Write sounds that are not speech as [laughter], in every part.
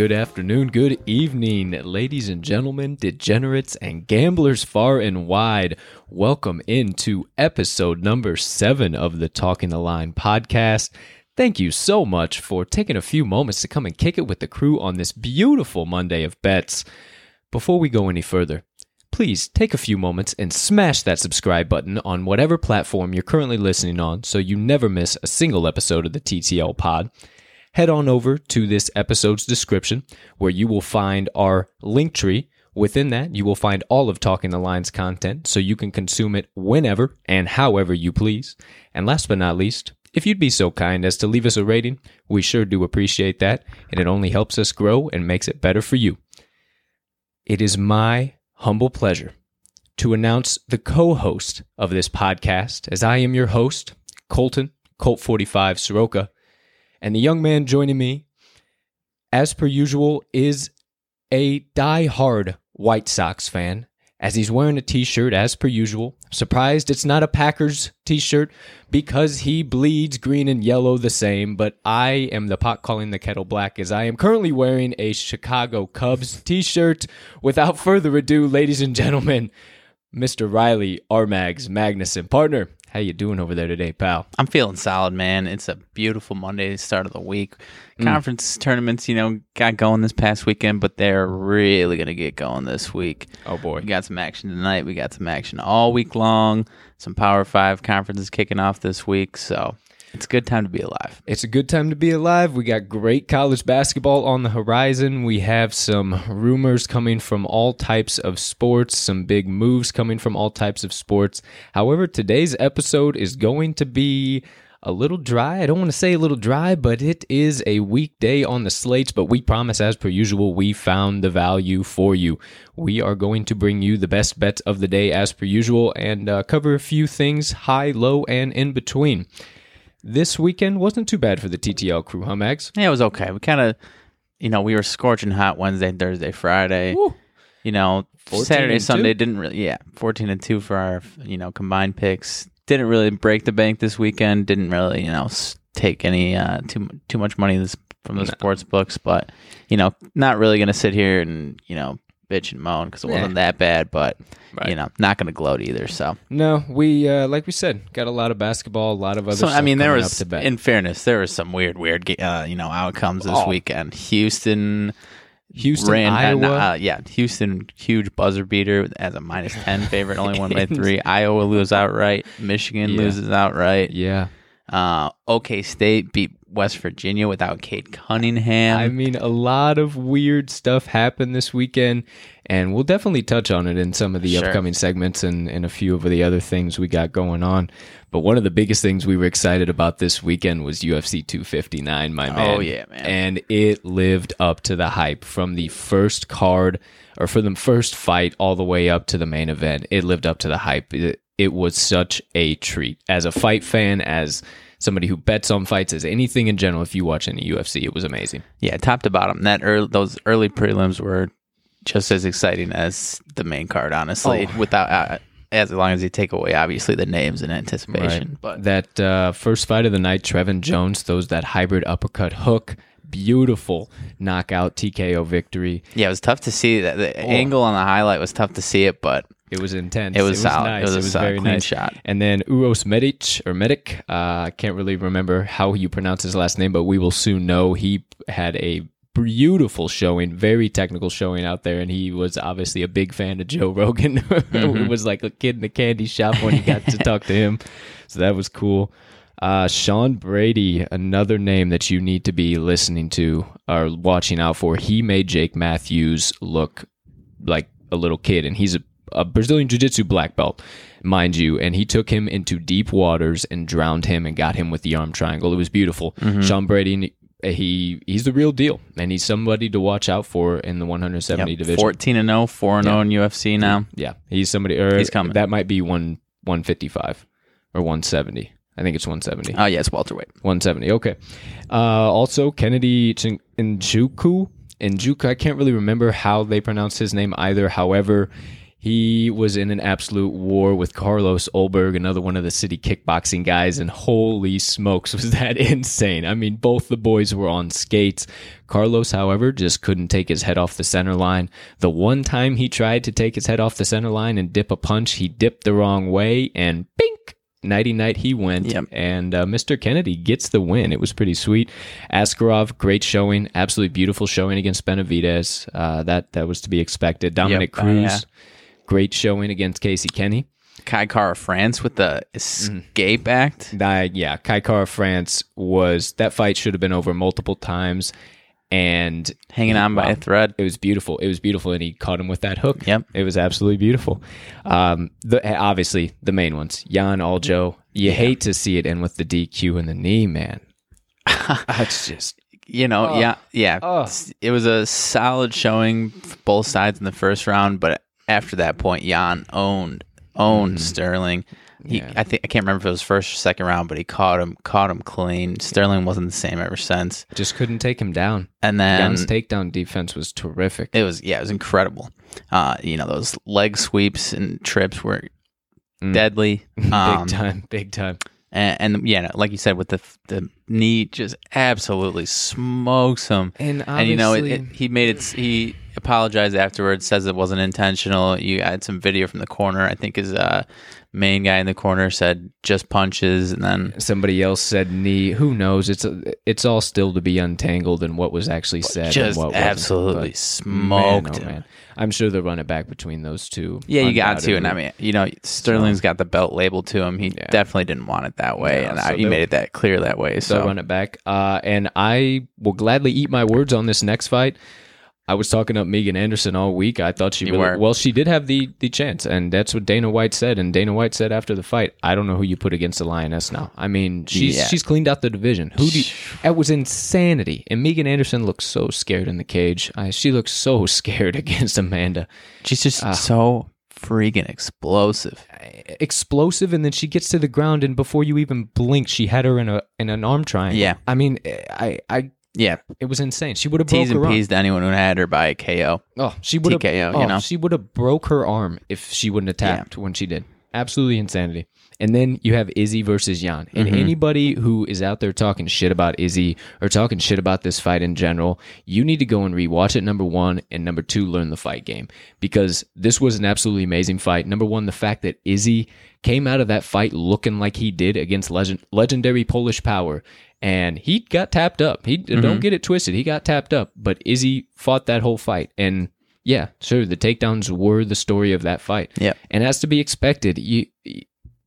Good afternoon, good evening, ladies and gentlemen, degenerates and gamblers far and wide. Welcome into episode number seven of the Talking the Line podcast. Thank you so much for taking a few moments to come and kick it with the crew on this beautiful Monday of bets. Before we go any further, please take a few moments and smash that subscribe button on whatever platform you're currently listening on so you never miss a single episode of the TTL pod head on over to this episode's description where you will find our link tree. Within that, you will find all of Talking the Lines content so you can consume it whenever and however you please. And last but not least, if you'd be so kind as to leave us a rating, we sure do appreciate that, and it only helps us grow and makes it better for you. It is my humble pleasure to announce the co host of this podcast, as I am your host, Colton, Colt 45 Soroka. And the young man joining me, as per usual, is a die-hard White Sox fan, as he's wearing a t shirt as per usual. Surprised it's not a Packers t shirt because he bleeds green and yellow the same, but I am the pot calling the kettle black as I am currently wearing a Chicago Cubs t shirt. Without further ado, ladies and gentlemen, Mr. Riley Armags Magnuson. Partner, how you doing over there today, pal? I'm feeling solid, man. It's a beautiful Monday, start of the week. Mm. Conference tournaments, you know, got going this past weekend, but they're really going to get going this week. Oh boy. We got some action tonight. We got some action all week long. Some Power 5 conferences kicking off this week, so it's a good time to be alive. It's a good time to be alive. We got great college basketball on the horizon. We have some rumors coming from all types of sports, some big moves coming from all types of sports. However, today's episode is going to be a little dry. I don't want to say a little dry, but it is a weekday on the slates. But we promise, as per usual, we found the value for you. We are going to bring you the best bets of the day, as per usual, and uh, cover a few things high, low, and in between this weekend wasn't too bad for the TTL crew, huh, Mags? Yeah, it was okay. We kind of, you know, we were scorching hot Wednesday, Thursday, Friday. Woo. You know, Saturday, Sunday didn't really, yeah, 14 and 2 for our, you know, combined picks. Didn't really break the bank this weekend. Didn't really, you know, take any, uh, too, too much money this, from the sports books. But, you know, not really going to sit here and, you know, bitch and moan because it wasn't that bad. But, Right. you know, not going to gloat either. So, No, we uh, like we said, got a lot of basketball, a lot of other. so stuff I mean, there was, up to bet. in fairness, there was some weird, weird, uh, you know, outcomes this Oh. weekend. Houston, Houston, ran, uh, Iowa. uh, yeah, Houston huge buzzer beater as a minus [laughs] ten favorite, only won by three. Iowa loses outright. Michigan Yeah. loses outright. yeah, Uh, OK State beat West Virginia without Cade Cunningham. I mean, a lot of weird stuff happened this weekend, and we'll definitely touch on it in some of the Sure. upcoming segments and, and a few of the other things we got going on. But one of the biggest things we were excited about this weekend was UFC 259, my oh, man. Oh, yeah, man. And it lived up to the hype from the first card or from the first fight all the way up to the main event. It lived up to the hype. It, it was such a treat. As a fight fan, as somebody who bets on fights, as anything in general, if you watch any UFC, it was amazing. yeah, top to bottom, that early, those early prelims were just as exciting as the main card. Honestly, Oh. without uh, as long as you take away obviously the names and anticipation. But that uh, first fight of the night, Trevin Jones throws that hybrid uppercut hook. Beautiful knockout TKO victory. yeah, it was tough to see that the angle on the highlight was tough to see it, but It was intense. It was solid. nice. It was a solid, very nice. shot. And then Uros Medic or Medic, uh, I can't really remember how you pronounce his last name, but we will soon know. He had a beautiful showing, very technical showing out there, and he was obviously a big fan of Joe Rogan. [laughs] Mm-hmm. it was like a kid in a candy shop when he got to [laughs] talk to him, so that was cool. Uh, Sean Brady, another name that you need to be listening to or watching out for. He made Jake Matthews look like a little kid, and he's a, a Brazilian Jiu Jitsu black belt, mind you. And he took him into deep waters and drowned him and got him with the arm triangle. It was beautiful. Sean Brady, he he's the real deal, and he's somebody to watch out for in the 170 Yep, division. 14 and 0, 4 and 0 in UFC now. Yeah, he's somebody. Or He's coming. That might be one 155 or 170. I think it's 170. Oh, yeah, it's welterweight. 170. Okay. Uh, also, Kennedy Chin- Njuku. Njuku. I can't really remember how they pronounce his name either. However, he was in an absolute war with Carlos Ulberg, another one of the city kickboxing guys, and holy smokes, was that [laughs] insane! I mean, both the boys were on skates. Carlos, however, just couldn't take his head off the center line. The one time he tried to take his head off the center line and dip a punch, he dipped the wrong way, and bink, nighty night he went Yep. and uh, mr kennedy gets the win it was pretty sweet askarov great showing absolutely beautiful showing against Benavidez uh, that that was to be expected dominic Yep. Oh, cruz yeah. Great showing against casey kenny Kai Kara France with the escape act. uh, yeah kai Kara france was that fight should have been over multiple times and Hanging on by a thread. It was beautiful. It was beautiful, and he caught him with that hook. Yep. it was absolutely beautiful. Um, the obviously the main ones, Yan Aljo. You hate to see it end with the DQ and the knee, man. [laughs] That's just You know, Oh. yeah, yeah. Oh. It was a solid showing both sides in the first round, but after that point, Yan owned owned Sterling. He, Mm-hmm. Yeah. I think I can't remember if it was first or second round, but he caught him caught him clean. Sterling wasn't the same ever since. just couldn't take him down. And then Yan's takedown defense was terrific. it was yeah, it was incredible. Uh, you know, those leg sweeps and trips were Mm. deadly. [laughs] Um, big time, big time. And, and yeah, like you said, with the the knee, just absolutely smokes him. And and you know, it, it, he made it. He apologized afterwards. Says it wasn't intentional. You had some video from the corner. I think is uh, main guy in the corner said just punches, and then Somebody else said knee. Who knows? It's it's all still to be untangled in what was actually said. just and what absolutely smoked man, oh, man. I'm sure they'll run it back between those two. Yeah, you got to, and I mean, you know, Sterling's got the belt labeled to him. He Yeah. definitely didn't want it that way, No, and so I, he made it that clear that way. So run it back. Uh, and I will gladly eat my words on this next fight. I was talking up Megan Anderson all week. I thought she You really were. well. She did have the the chance, and that's what Dana White said. And Dana White said after the fight, "I don't know who you put against the Lioness now. I mean, she's Yeah. she's cleaned out the division. Who do you, [sighs] that was insanity? And Megan Anderson looked so scared in the cage. Uh, she looked so [laughs] scared against Amanda. she's just Ah. so freaking explosive. explosive and then she gets to the ground and before you even blink she had her in a in an arm triangle Yeah. i mean i i Yeah, it was insane. She would have broke T's her and arm. to anyone who had her by a KO. oh she would have TKO, oh, you know? she would have broke her arm if she wouldn't have tapped when she did absolutely insanity and then you have Izzy versus Jan. And Mm-hmm. anybody who is out there talking shit about Izzy or talking shit about this fight in general, you need to go and rewatch it. Number one, and number two, learn the fight game because this was an absolutely amazing fight. Number one, the fact that Izzy came out of that fight looking like he did against legend, legendary Polish power. And he got tapped up. He Mm-hmm. don't get it twisted. He got tapped up, but Izzy fought that whole fight. And yeah, sure, the takedowns were the story of that fight. Yeah. And as to be expected, you,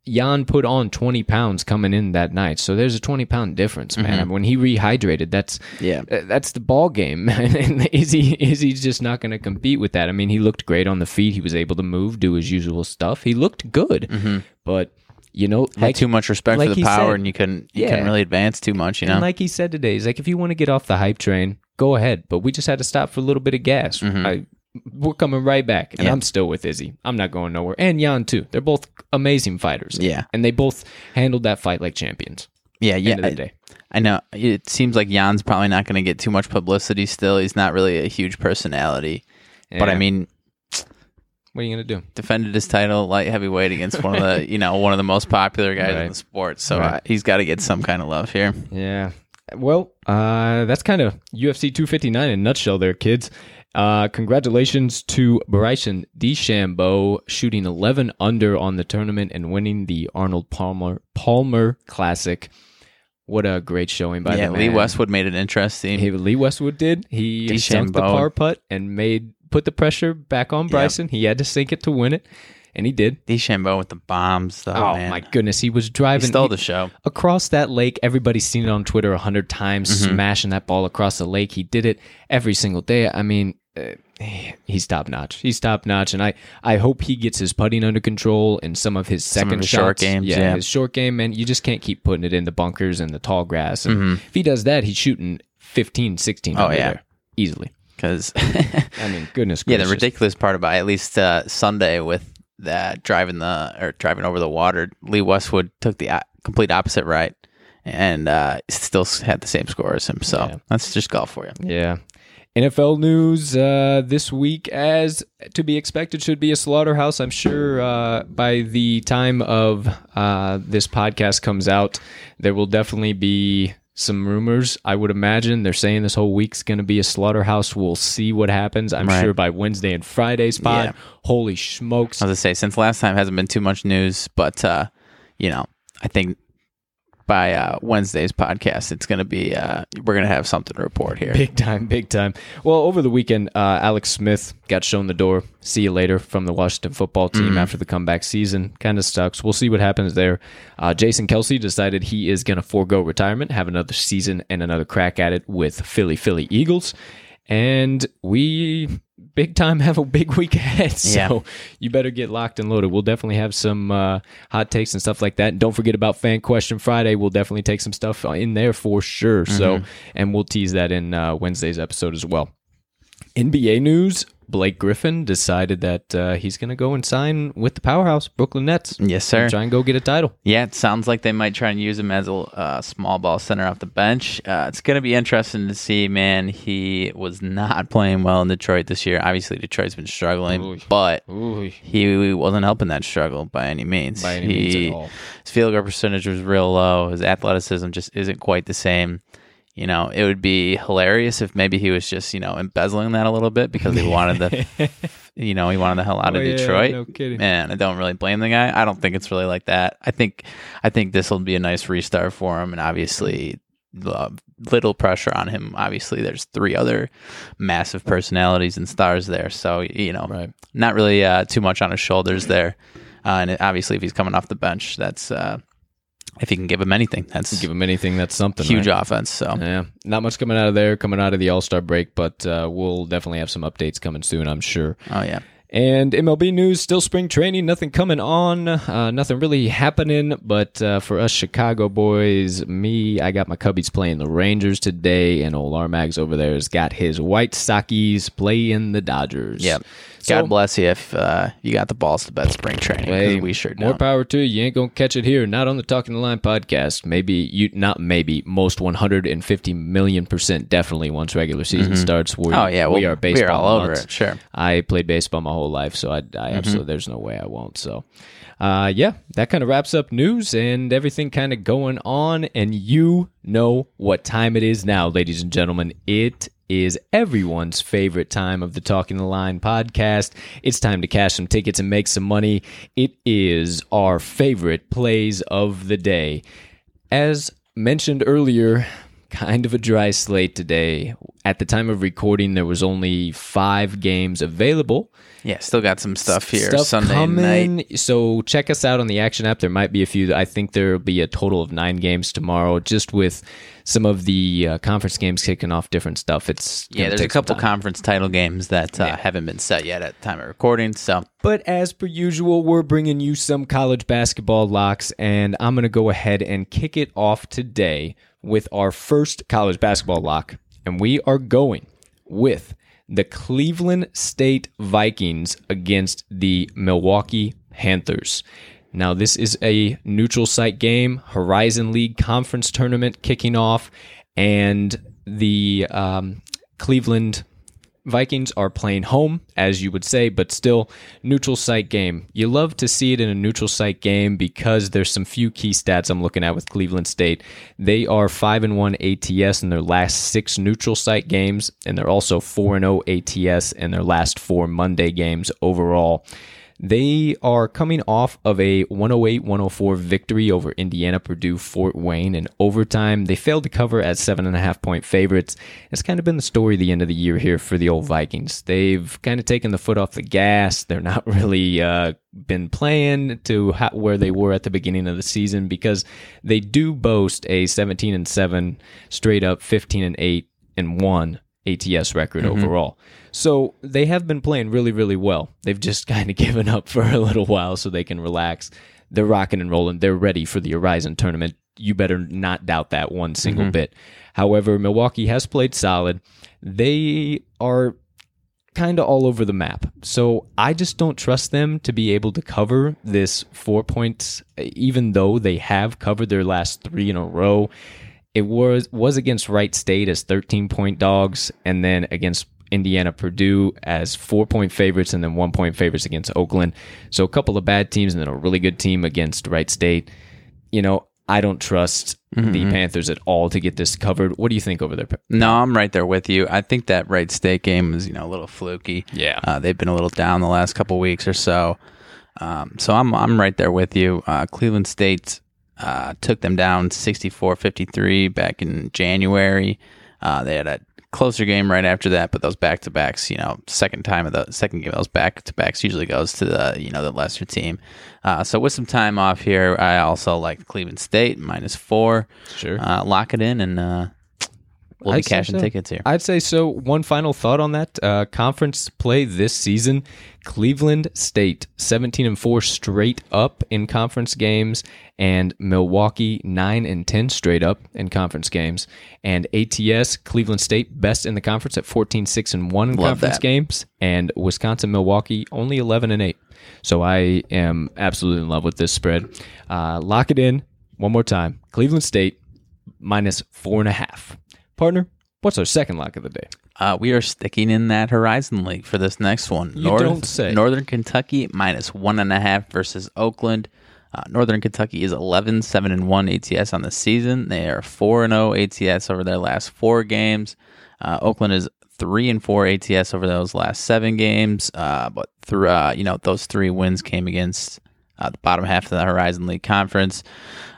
Jan put on 20 pounds coming in that night. So there's a 20 pound difference, man. I mean, when he rehydrated, that's Yeah. uh, that's the ball game. [laughs] and Izzy Izzy's just not going to compete with that. I mean, he looked great on the feet. He was able to move, do his usual stuff. He looked good. Mm-hmm. But you know, Had like too much respect like for the power, said- and you couldn't you Yeah. couldn't really advance too much. You know, and like he said today, he's like, if you want to get off the hype train, go ahead. But we just had to stop for a little bit of gas. Mm-hmm. I, we're coming right back, and. Yeah. I'm still with Izzy. I'm not going nowhere. And Jan too. They're both amazing fighters. Yeah. and they both handled that fight like champions. yeah, yeah. End of the I, day. I know it seems like Jan's probably not going to get too much publicity. Still, he's not really a huge personality. But I mean, what are you gonna do? defended his title light heavyweight against one of the [laughs] you know one of the most popular guys in the sport. So Right. uh, he's got to get some kind of love here. Yeah. Well, uh, that's kind of UFC 259 in a nutshell, there, kids. Uh, congratulations to Bryson DeChambeau shooting 11 under on the tournament and winning the Arnold Palmer Palmer Classic. What a great showing by yeah, the Lee. Westwood made it interesting. He, Lee Westwood did. He sunk the par putt and made put the pressure back on Bryson. He had to sink it to win it. and he did. DeChambeau with the bombs, though. Oh man. my goodness, he was He driving stole he- the show. across that lake. Everybody's seen it on Twitter a hundred times, Mm-hmm. smashing that ball across the lake. He did it every single day. I mean, uh, he's top notch. He's top notch, and I I hope he gets his putting under control and some of his Some of second his short shots. games, yeah, yeah. his short game, man. You just can't keep putting it in the bunkers and the tall grass. And Mm-hmm. if he does that, he's shooting 15, 16 Oh, yeah. there easily. Because, [laughs] I mean, goodness yeah, the ridiculous part about at least uh, Sunday with that driving the or driving over the water, Lee Westwood took the uh, complete opposite right and uh, still had the same score as him. So Yeah. that's just golf for you. Yeah. NFL news uh, this week, as to be expected, should be a slaughterhouse. I'm sure uh, by the time of uh, this podcast comes out, there will definitely be some rumors. I would imagine they're saying this whole week's going to be a slaughterhouse. We'll see what happens. I'm Right. sure by Wednesday and Friday's pod. Yeah. Holy smokes! I was gonna say since last time hasn't been too much news, but uh, you know, I think by uh, Wednesday's podcast, it's gonna be uh, we're gonna have something to report here. Big time, big time. Well, over the weekend, uh, Alex Smith got shown the door. See you later from the Washington football team after the comeback season. Kind of sucks. We'll see what happens there. Uh, Jason Kelce decided he is going to forego retirement, have another season and another crack at it with Philly, Philly Eagles. And we big time have a big [laughs] week ahead. So Yeah. you better get locked and loaded. We'll definitely have some uh, hot takes and stuff like that. And don't forget about Fan Question Friday. We'll definitely take some stuff in there for sure. So, and we'll tease that in uh, Wednesday's episode as well. NBA news Blake Griffin decided that uh, he's going to go and sign with the powerhouse, Brooklyn Nets. Yes, sir. Try and go get a title. Yeah, it sounds like they might try and use him as a uh, small ball center off the bench. Uh, it's going to be interesting to see, man. He was not playing well in Detroit this year. Obviously, Detroit's been struggling, Ooh. but Ooh, he wasn't helping that struggle by any means. by any he, means at all. His field goal percentage was real low. His athleticism just isn't quite the same. You know, it would be hilarious if maybe he was just, you know, embezzling that a little bit because he wanted the, [laughs] you know, he wanted the hell out Oh, of yeah, Detroit. no kidding. Man, I don't really blame the guy. I don't think it's really like that. I think, I think this will be a nice restart for him, and obviously, uh, little pressure on him. Obviously, there's three other massive personalities and stars there, so you know, Right. not really uh, too much on his shoulders there. Uh, and obviously, if he's coming off the bench, that's uh, if he can give him anything, that's Give him anything, that's something. huge right? offense. So Yeah, not much coming out of there, coming out of the All Star break, but uh, we'll definitely have some updates coming soon, I'm sure. oh yeah, And MLB news, still spring training, nothing coming on, uh, nothing really happening. But uh, for us Chicago boys, me, I got my Cubbies playing the Rangers today, and old Armags over there has got his White Soxies playing the Dodgers. yep. So- God bless you if uh, you got the balls to bet spring training. Hey, we sure do. More power to you. You ain't gonna catch it here. Not on the Talking the Line podcast. Maybe you, not maybe. Most 150 million percent definitely. Once regular season starts, we oh yeah, we well, are baseball. We're all over it. Sure. I played baseball my whole life, so I, I Mm-hmm. absolutely there's no way I won't. So, uh, yeah, that kind of wraps up news and everything kind of going on. And you know what time it is now, ladies and gentlemen. It is everyone's favorite time of the Talking the Line podcast. It's time to cash some tickets and make some money. It is our favorite plays of the day. As mentioned earlier, kind of a dry slate today. At the time of recording, there was only five games available. Yeah, still got some stuff here. Stuff Sunday coming. night. So check us out on the Action app. There might be a few. I think there will be a total of nine games tomorrow, just with some of the uh, conference games kicking off different stuff. It's Yeah, there's a couple conference title games that uh, haven't been set yet at the time of recording. So But as per usual, we're bringing you some college basketball locks, and I'm going to go ahead and kick it off today with our first college basketball lock. And we are going with the Cleveland State Vikings against the Milwaukee Panthers. Now, this is a neutral site game, Horizon League Conference Tournament kicking off, and the um, Cleveland Vikings are playing home, as you would say, but still neutral site game. You love to see it in a neutral site game because there's some few key stats I'm looking at with Cleveland State. They are 5 and 1 ATS in their last 6 neutral site games and they're also 4 and 0 ATS in their last 4 Monday games overall. They are coming off of a 108 104 victory over Indiana Purdue Fort Wayne in overtime. They failed to cover as seven and a half point favorites. It's kind of been the story the end of the year here for the old Vikings. They've kind of taken the foot off the gas. They're not [laughs] really uh, been playing to where they were at the beginning of the season because they do boast a 17 and 7 straight up 15 and 8 and 1 ATS record mm-hmm. overall. So they have been playing really, really well. They've just [laughs] kind of given up for a little while so they can relax. They're rocking and rolling. They're ready for the Horizon tournament. You better not doubt that one single mm-hmm. bit. However, Milwaukee has played solid. They are kind of all over the map. So I just don't trust them to be able to cover this four points, even though they have covered their last three in a row. It was was against Wright State as 13 point dogs, and then against Indiana Purdue as four point favorites, and then one point favorites against Oakland. So a couple of bad teams, and then a really good team against Wright State. You know, I don't trust mm-hmm. the Panthers at all to get this covered. What do you think over there? No, I'm right there with you. I think that Wright State game was you know a little fluky. Yeah, uh, they've been a little down the last couple weeks or so. Um, so I'm I'm right there with you. Uh, Cleveland State uh, took them down 64-53 back in January. Uh, they had a closer game right after that, but those back to backs, you know, second time of the second game, those back to backs usually goes to the you know the lesser team. Uh, so with some time off here, I also like Cleveland State minus four. Sure, uh, lock it in and uh, we'll I'd be cashing so. tickets here. I'd say so. One final thought on that uh, conference play this season: Cleveland State seventeen and four straight up in conference games, and Milwaukee nine and ten straight up in conference games. And ATS Cleveland State best in the conference at 14-6 and one in Love conference that. games, and Wisconsin Milwaukee only eleven and eight. So I am absolutely in love with this spread. Uh, lock it in one more time. Cleveland State minus four and a half. Partner, what's our second lock of the day? Uh, we are sticking in that Horizon League for this next one. You North, don't say. Northern Kentucky minus one and a half versus Oakland. Uh, Northern Kentucky is 11 7 and 1 ATS on the season. They are 4 and 0 ATS over their last four games. Uh, Oakland is 3 and 4 ATS over those last seven games. Uh, but through, uh, you know, those three wins came against uh, the bottom half of the Horizon League Conference.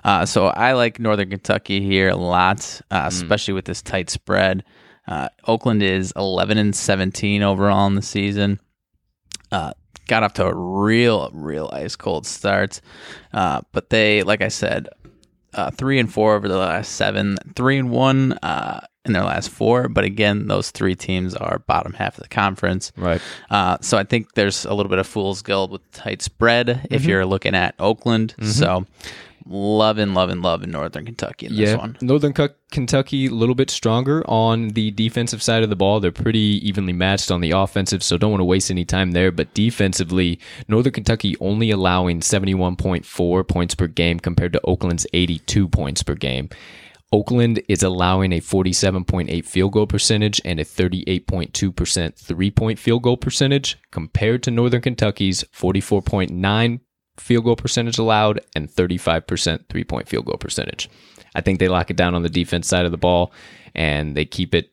Uh, so I like Northern Kentucky here a lot, uh, mm. especially with this tight spread. Uh, Oakland is 11 and 17 overall in the season. Uh, got off to a real, real ice cold start, uh, but they, like I said, three and four over the last seven, three and one in their last four. But again, those three teams are bottom half of the conference. Right. Uh, so I think there's a little bit of fool's gold with tight spread mm-hmm. if you're looking at Oakland. Mm-hmm. So loving, loving, loving Northern Kentucky in yeah. this one. Northern Kentucky a little bit stronger on the defensive side of the ball. They're pretty evenly matched on the offensive, so don't want to waste any time there. But defensively, Northern Kentucky only allowing 71.4 points per game compared to Oakland's 82 points per game. Oakland is allowing a 47.8 field goal percentage and a 38.2% three point field goal percentage compared to Northern Kentucky's 44.9 field goal percentage allowed and 35% three point field goal percentage. I think they lock it down on the defense side of the ball and they keep it.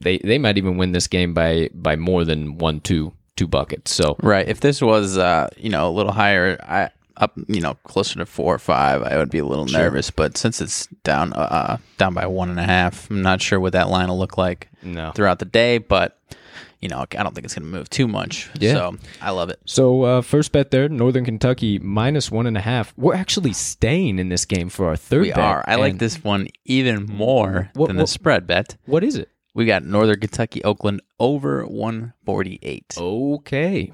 They, they might even win this game by, by more than one, two, two buckets. So right, if this was uh, you know a little higher, I up, you know, closer to four or five, I would be a little sure. nervous. But since it's down, uh, uh, down by one and a half, I'm not sure what that line will look like no. throughout the day. But you know, I don't think it's going to move too much. Yeah. So I love it. So uh, first bet there, Northern Kentucky minus one and a half. We're actually staying in this game for our third. We bet, are. I like this one even more what, than what, the spread bet. What is it? We got Northern Kentucky, Oakland over one forty eight. Okay.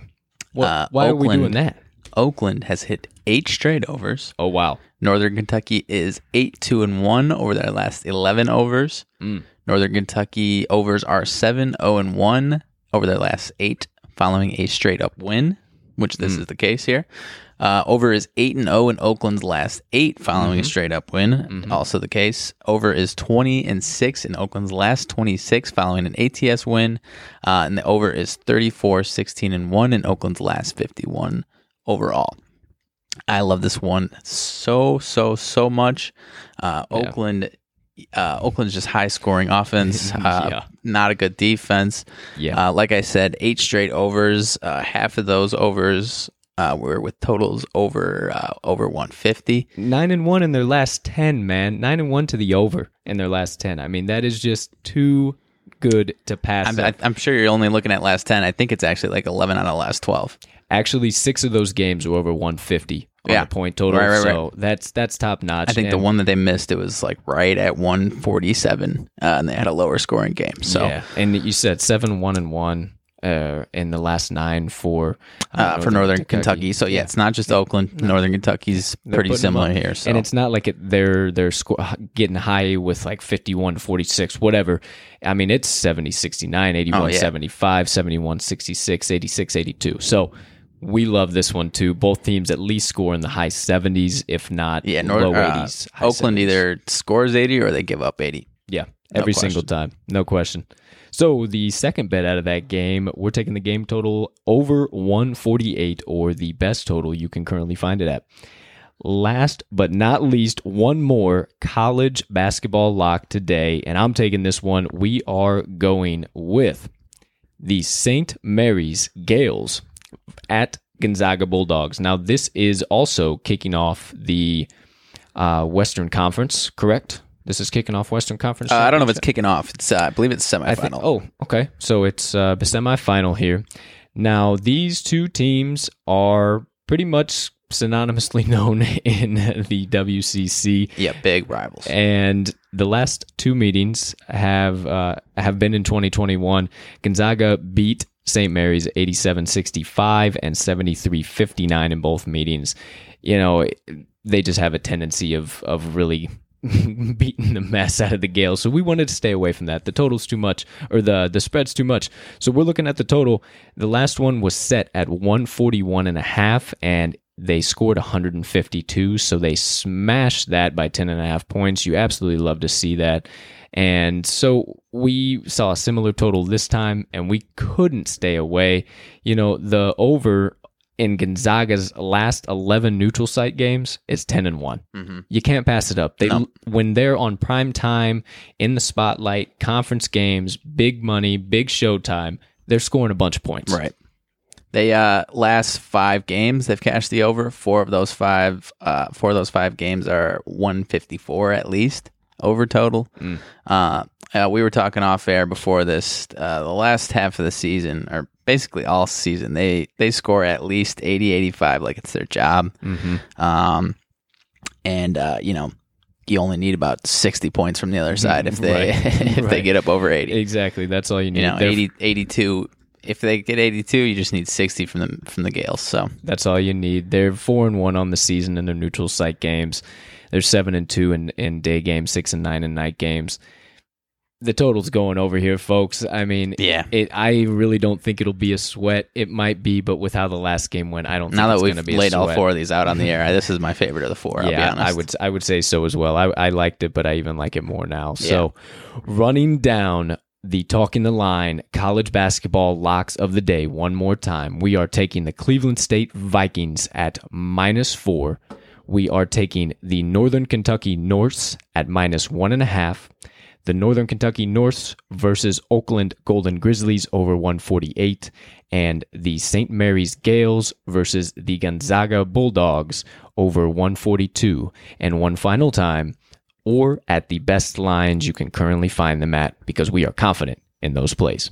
Well, uh, why Oakland, are we doing that? Oakland has hit eight straight overs. Oh wow! Northern Kentucky is eight two and one over their last eleven overs. Mm. Northern Kentucky overs are seven zero oh, and one over their last eight, following a straight up win, which this mm. is the case here. Uh, over is 8 and 0 in Oakland's last eight following mm-hmm. a straight up win. Mm-hmm. Also the case. Over is 20 and 6 in Oakland's last 26 following an ATS win. Uh, and the over is 34, 16 and 1 in Oakland's last 51 overall. I love this one so so so much. Uh, yeah. Oakland, uh, Oakland's just high scoring offense. [laughs] Uh, yeah. Not a good defense. Yeah. Uh, like I said, eight straight overs. Uh, half of those overs Uh, we're with totals over uh, over 150. Nine and one in their last ten, man. Nine and one to the over in their last ten. I mean, that is just too good to pass. I'm. I- I'm sure you're only looking at last 10. I think it's actually like 11 out of the last 12. Actually, six of those games were over 150 on Yeah. the point total. Right, right, so that's that's top notch. I think the one that they missed, it was like right at 147, uh, and they had a lower scoring game. So yeah, and you said seven one and one uh, in the last nine for uh, for Northern Kentucky. So yeah, it's not just Oakland. Northern Kentucky's They're pretty similar here. So And it's not like it, they're they're sco- getting high with like 51 46 whatever. I mean it's 70 69 81 Oh, yeah. 75 71 66 86 82. So we love this one too. Both teams at least score in the high 70s if not yeah, North, low uh, 80s. high Oakland 70s. either scores 80 or they give up 80. Yeah, every question. single time. No question. So the second bet out of that game, we're taking the game total over 148 or the best total you can currently find it at. Last but not least, one more college basketball lock today, and I'm taking this one. We are going with the St. Mary's Gaels at Gonzaga Bulldogs. Now, this is also kicking off the uh, Western Conference, correct? This is kicking off Western Conference. Uh, I don't know if it's kicking off. It's uh, I believe it's semifinal. Think. Oh, okay. So it's uh, the semifinal here. Now these two teams are pretty much synonymously [laughs] known in the WCC, yeah, big rivals. and the last two meetings have uh, have been in 2021. Gonzaga beat St. Mary's 87-65 and 73-59 in both meetings. You know, they just have a tendency of of really [laughs] beating the mess out of the Gaels. So we wanted to stay away from that. The total's too much or the the spread's too much. So we're looking at the total. The last one was set at 141 and a half and they scored 152, so they smashed that by 10 and a half points. You absolutely love to see that. And so we saw a similar total this time, and we couldn't stay away. You know, the over in Gonzaga's last 11 neutral site games is 10 and 1. hmm You can't pass it up. They No. when they're on prime time in the spotlight, conference games, big money, big showtime, they're scoring a bunch of points. Right. They uh last five games they've cashed the over. Four of those five uh four of those five games are one fifty four at least over total. Mm. Uh, uh we were talking off air before this. Uh the last half of the season or basically all season they they score at least 80 85 like it's their job. hmm Um and uh you know you only need about 60 points from the other [laughs] side if they Right. [laughs] if they get up over 80 Exactly. That's all you need. you know They're- 80 82 if they get 82 you just need 60 from the from the Gaels so That's all you need. They're four and one on the season in their neutral site games. They're seven and two in, in day games, six and nine in night games. The total's going over here, folks. I mean, yeah it. I really don't think it'll be a sweat. It might be, but with how the last game went, I don't. now think that we've be a laid all four of these out on the [laughs] air this is my favorite of the four i'll be yeah, honest I would I would say so as well. I, I liked it, but I even like it more now. So, running down the talking the line college basketball locks of the day one more time. We are taking the Cleveland State Vikings at minus four. We are taking the Northern Kentucky Norse at minus one and a half. The Northern Kentucky Norse versus Oakland Golden Grizzlies over 148, and the St. Mary's Gaels versus the Gonzaga Bulldogs over 142. And one final time, or at the best lines you can currently find them at, because we are confident in those plays.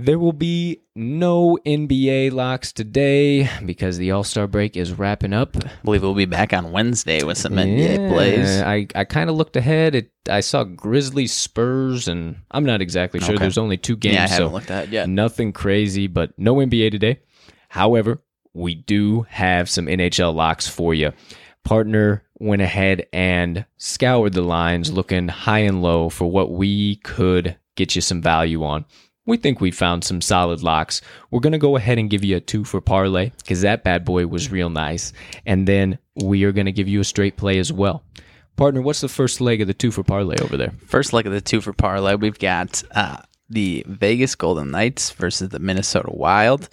There will be no NBA locks today because the All Star break is wrapping up. I believe we'll be back on wednesday with some nba plays I, I kind of looked ahead. It, I saw Grizzlies, Spurs, and I'm not exactly sure. Okay. There's only two games, yeah i haven't so looked at it yet nothing crazy, but no NBA today. However, we do have some NHL locks for you. Partner went ahead and scoured the lines looking high and low for what we could get you some value on. We think we found some solid locks. We're going to go ahead and give you a two for parlay because that bad boy was real nice. And then we are going to give you a straight play as well. Partner, what's the first leg of the two for parlay over there? first leg of the two for parlay we've got uh the Vegas Golden Knights versus the Minnesota Wild.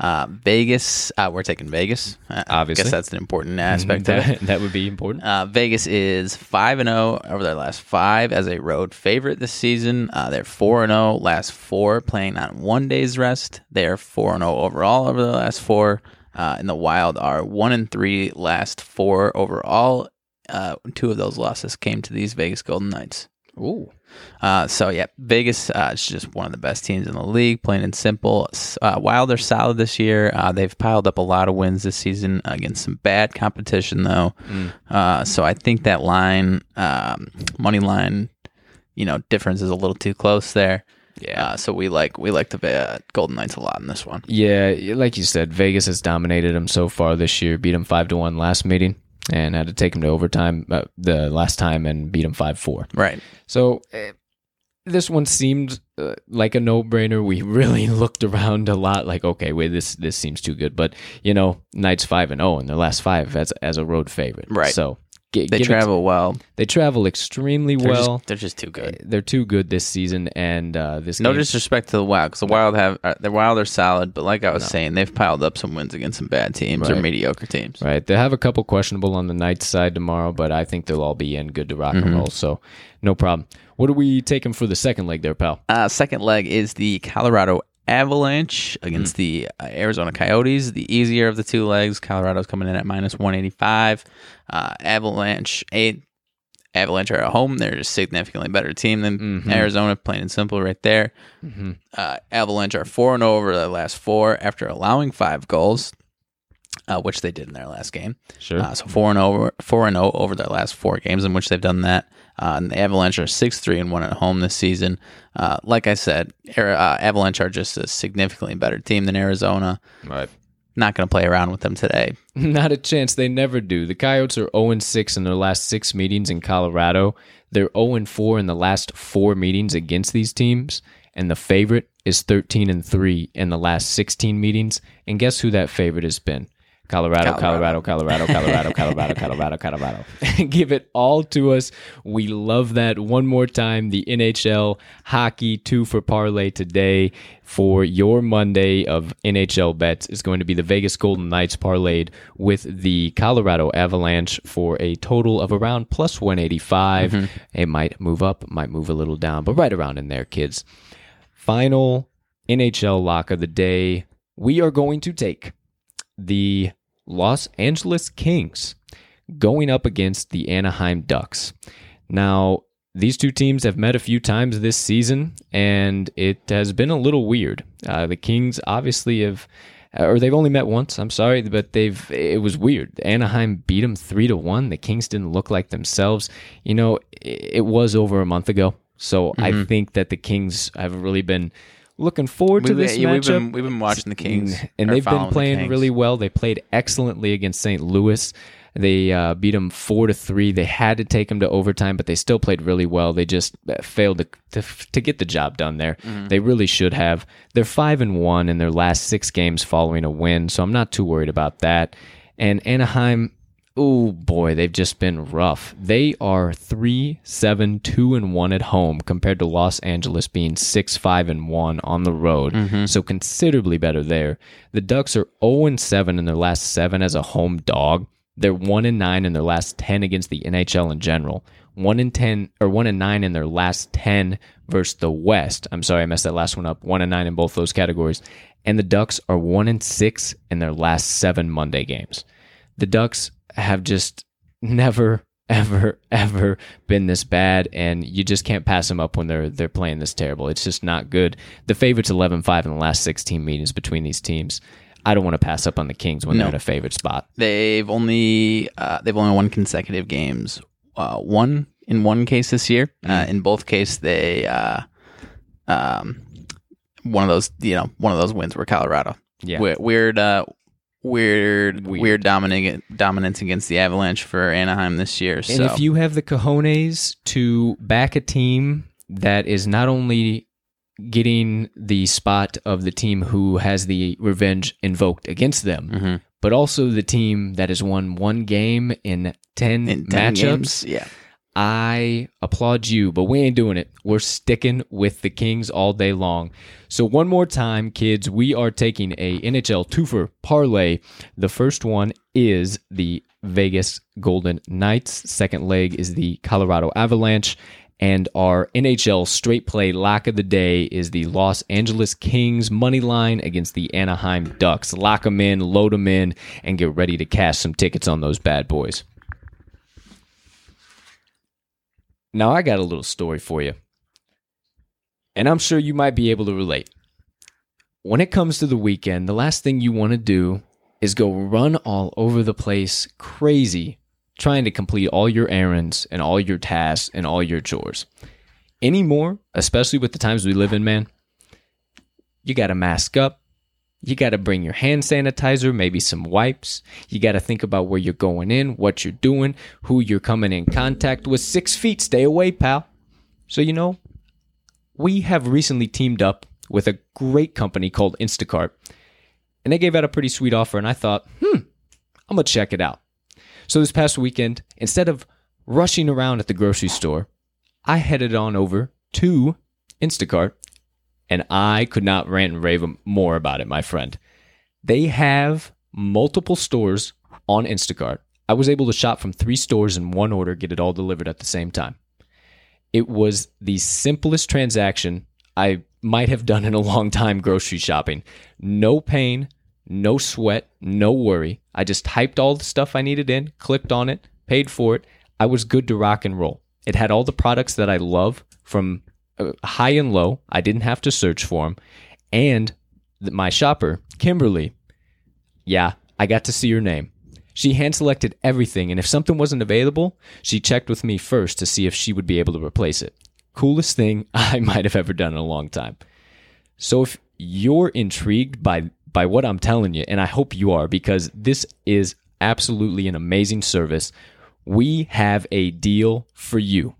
Uh, Vegas, uh, we're taking Vegas. Uh, I Obviously. guess that's an important aspect of it. that, [laughs] that would be important. Uh, Vegas is five and zero over their last five as a road favorite this season. Uh, they're four and zero last four playing on one day's rest. They are four and zero overall over the last four uh, and the Wild are one and three last four overall. Uh, two of those losses came to these Vegas Golden Knights. Ooh. Uh, so yeah, Vegas uh, is just one of the best teams in the league, plain and simple. Uh, Wild are solid this year. Uh, they've piled up a lot of wins this season against some bad competition, though. Mm. Uh, so I think that line, um, money line, you know, difference is a little too close there. Yeah. Uh, so we like we like the uh, Golden Knights a lot in this one. Yeah, like you said, Vegas has dominated them so far this year. Beat them five to one last meeting, and had to take him to overtime uh, the last time and beat him five four. Right. So eh, this one seemed uh, like a no brainer. We [laughs] really looked around a lot, like okay, wait, this this seems too good. But you know, Knights five and zero in their last five as as a road favorite. Right. So They give it- travel well. they travel extremely They're well. just, they're just too good. They're too good this season, and uh, this No game- disrespect to the Wild, because the Wild have uh, the Wild are solid, but like I was saying, they've piled up some wins against some bad teams or mediocre teams. Right. They have a couple questionable on the night side tomorrow, but I think they'll all be in good to rock Mm-hmm. and roll. So no problem. What are we taking for the second leg there, pal? Uh, second leg is the Colorado Avalanche against Hmm. the uh, Arizona Coyotes. The easier of the two legs. Colorado's coming in at minus 185. Uh, Avalanche, eight. Avalanche are at home. They're a significantly better team than Mhm. Arizona, plain and simple, right there. Mm-hmm. Uh, Avalanche are 4 and over the last four after allowing five goals, uh, which they did in their last game. Sure. Uh, so four and over, four and zero over their last four games in which they've done that. Uh, and the Avalanche are six three and one at home this season. Uh, like I said, Ar- uh, Avalanche are just a significantly better team than Arizona. right. Not going to play around with them today. [laughs] Not a chance. They never do. The Coyotes are 0 6 in their last six meetings in Colorado. They're 0 4 in the last four meetings against these teams. And the favorite is 13 and 3 in the last 16 meetings. And guess who that favorite has been? Colorado, Colorado, Colorado, Colorado, Colorado, Colorado, [laughs] Colorado. [laughs] Give it all to us. We love that. One more time, the NHL hockey two for parlay today for your Monday of NHL bets is going to be the Vegas Golden Knights parlayed with the Colorado Avalanche for a total of around plus 185. Mm-hmm. It might move up, might move a little down, but right around in there, kids. Final NHL lock of the day. We are going to take the Los Angeles Kings going up against the Anaheim Ducks. Now, these two teams have met a few times this season, and it has been a little weird. Uh, the Kings obviously have, or they've only met once. I'm sorry, but they've. It was weird. Anaheim beat them three to one. The Kings didn't look like themselves. You know, it, it was over a month ago, so I think that the Kings have really been looking forward to We've, this yeah, we've matchup. been we've been watching the Kings, and they've been playing Kings. really well. They played excellently against St. Louis. They uh, beat them four to three. They had to take them to overtime, but they still played really well. They just uh, failed to, to to get the job done there. Mm-hmm. They really should have. They're five and one in their last six games following a win, so I'm not too worried about that. And Anaheim, oh boy, they've just been rough. They are three, seven, two, and one at home compared to Los Angeles being six, five, and one on the road. Mm-hmm. So considerably better there. The Ducks are 0 and 7 in their last seven as a home dog. They're one and nine in their last ten against the NHL in general. One and ten or one and nine in their last ten versus the West. I'm sorry, I messed that last one up. One and nine in both those categories. And the Ducks are one and six in their last seven Monday games. The Ducks have just never, ever, ever been this bad, and you just can't pass them up when they're they're playing this terrible. It's just not good. The favorite's 11-5 in the last 16 meetings between these teams. I don't want to pass up on the Kings when they're No. in a favorite spot. They've only uh, they've only won consecutive games. Uh, one in one case this year. Uh, Mm. in both cases, they uh, um, one of those you know one of those wins were Colorado. Yeah. We- weird, uh, weird, Weird. weird, dominant dominance against the Avalanche for Anaheim this year. And so if you have the cojones to back a team that is not only getting the spot of the team who has the revenge invoked against them, Mhm. but also the team that has won one game in 10 in 10 matchups, games, yeah, I applaud you, but we ain't doing it. We're sticking with the Kings all day long. So one more time, kids, we are taking a NHL twofer parlay. The first one is the Vegas Golden Knights. Second leg is the Colorado Avalanche. And our NHL straight play lock of the day is the Los Angeles Kings money line against the Anaheim Ducks. Lock them in, load them in, and get ready to cash some tickets on those bad boys. Now, I got a little story for you, and I'm sure you might be able to relate. When it comes to the weekend, the last thing you want to do is go run all over the place crazy trying to complete all your errands and all your tasks and all your chores. Anymore, especially with the times we live in, man, you got to mask up. You got to bring your hand sanitizer, maybe some wipes. You got to think about where you're going in, what you're doing, who you're coming in contact with. Six feet, stay away, pal. So, you know, we have recently teamed up with a great company called Instacart, and they gave out a pretty sweet offer. And I thought, hmm, I'm going to check it out. So this past weekend, instead of rushing around at the grocery store, I headed on over to Instacart and I could not rant and rave more about it, my friend. They have multiple stores on Instacart. I was able to shop from three stores in one order, get it all delivered at the same time. It was the simplest transaction I might have done in a long time grocery shopping. No pain, no sweat, no worry. I just typed all the stuff I needed in, clicked on it, paid for it. I was good to rock and roll. It had all the products that I love from Uh, high and low. I didn't have to search for them. And my shopper, Kimberly, yeah, I got to see her name. She hand selected everything, and if something wasn't available, she checked with me first to see if she would be able to replace it. Coolest thing [laughs] I might have ever done in a long time. So if you're intrigued by by what I'm telling you, and I hope you are because this is absolutely an amazing service. We have a deal for you.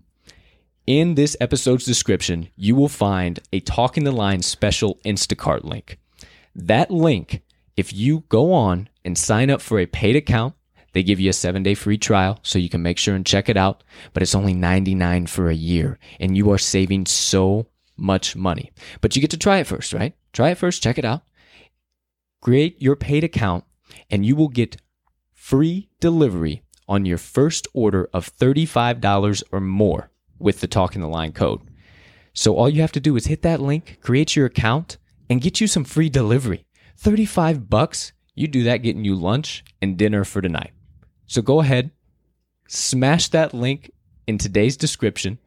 In this episode's description, you will find a Talking the Line special Instacart link. That link, if you go on and sign up for a paid account, they give you a seven day free trial so you can make sure and check it out, but it's only 99 for a year and you are saving so much money. But you get to try it first, right? Try it first, check it out. Create your paid account and you will get free delivery on your first order of $35 or more with the Talk in the Line code. So all you have to do is hit that link, create your account, and get you some free delivery. 35 bucks, you do that getting you lunch and dinner for tonight. So go ahead, smash that link in today's description,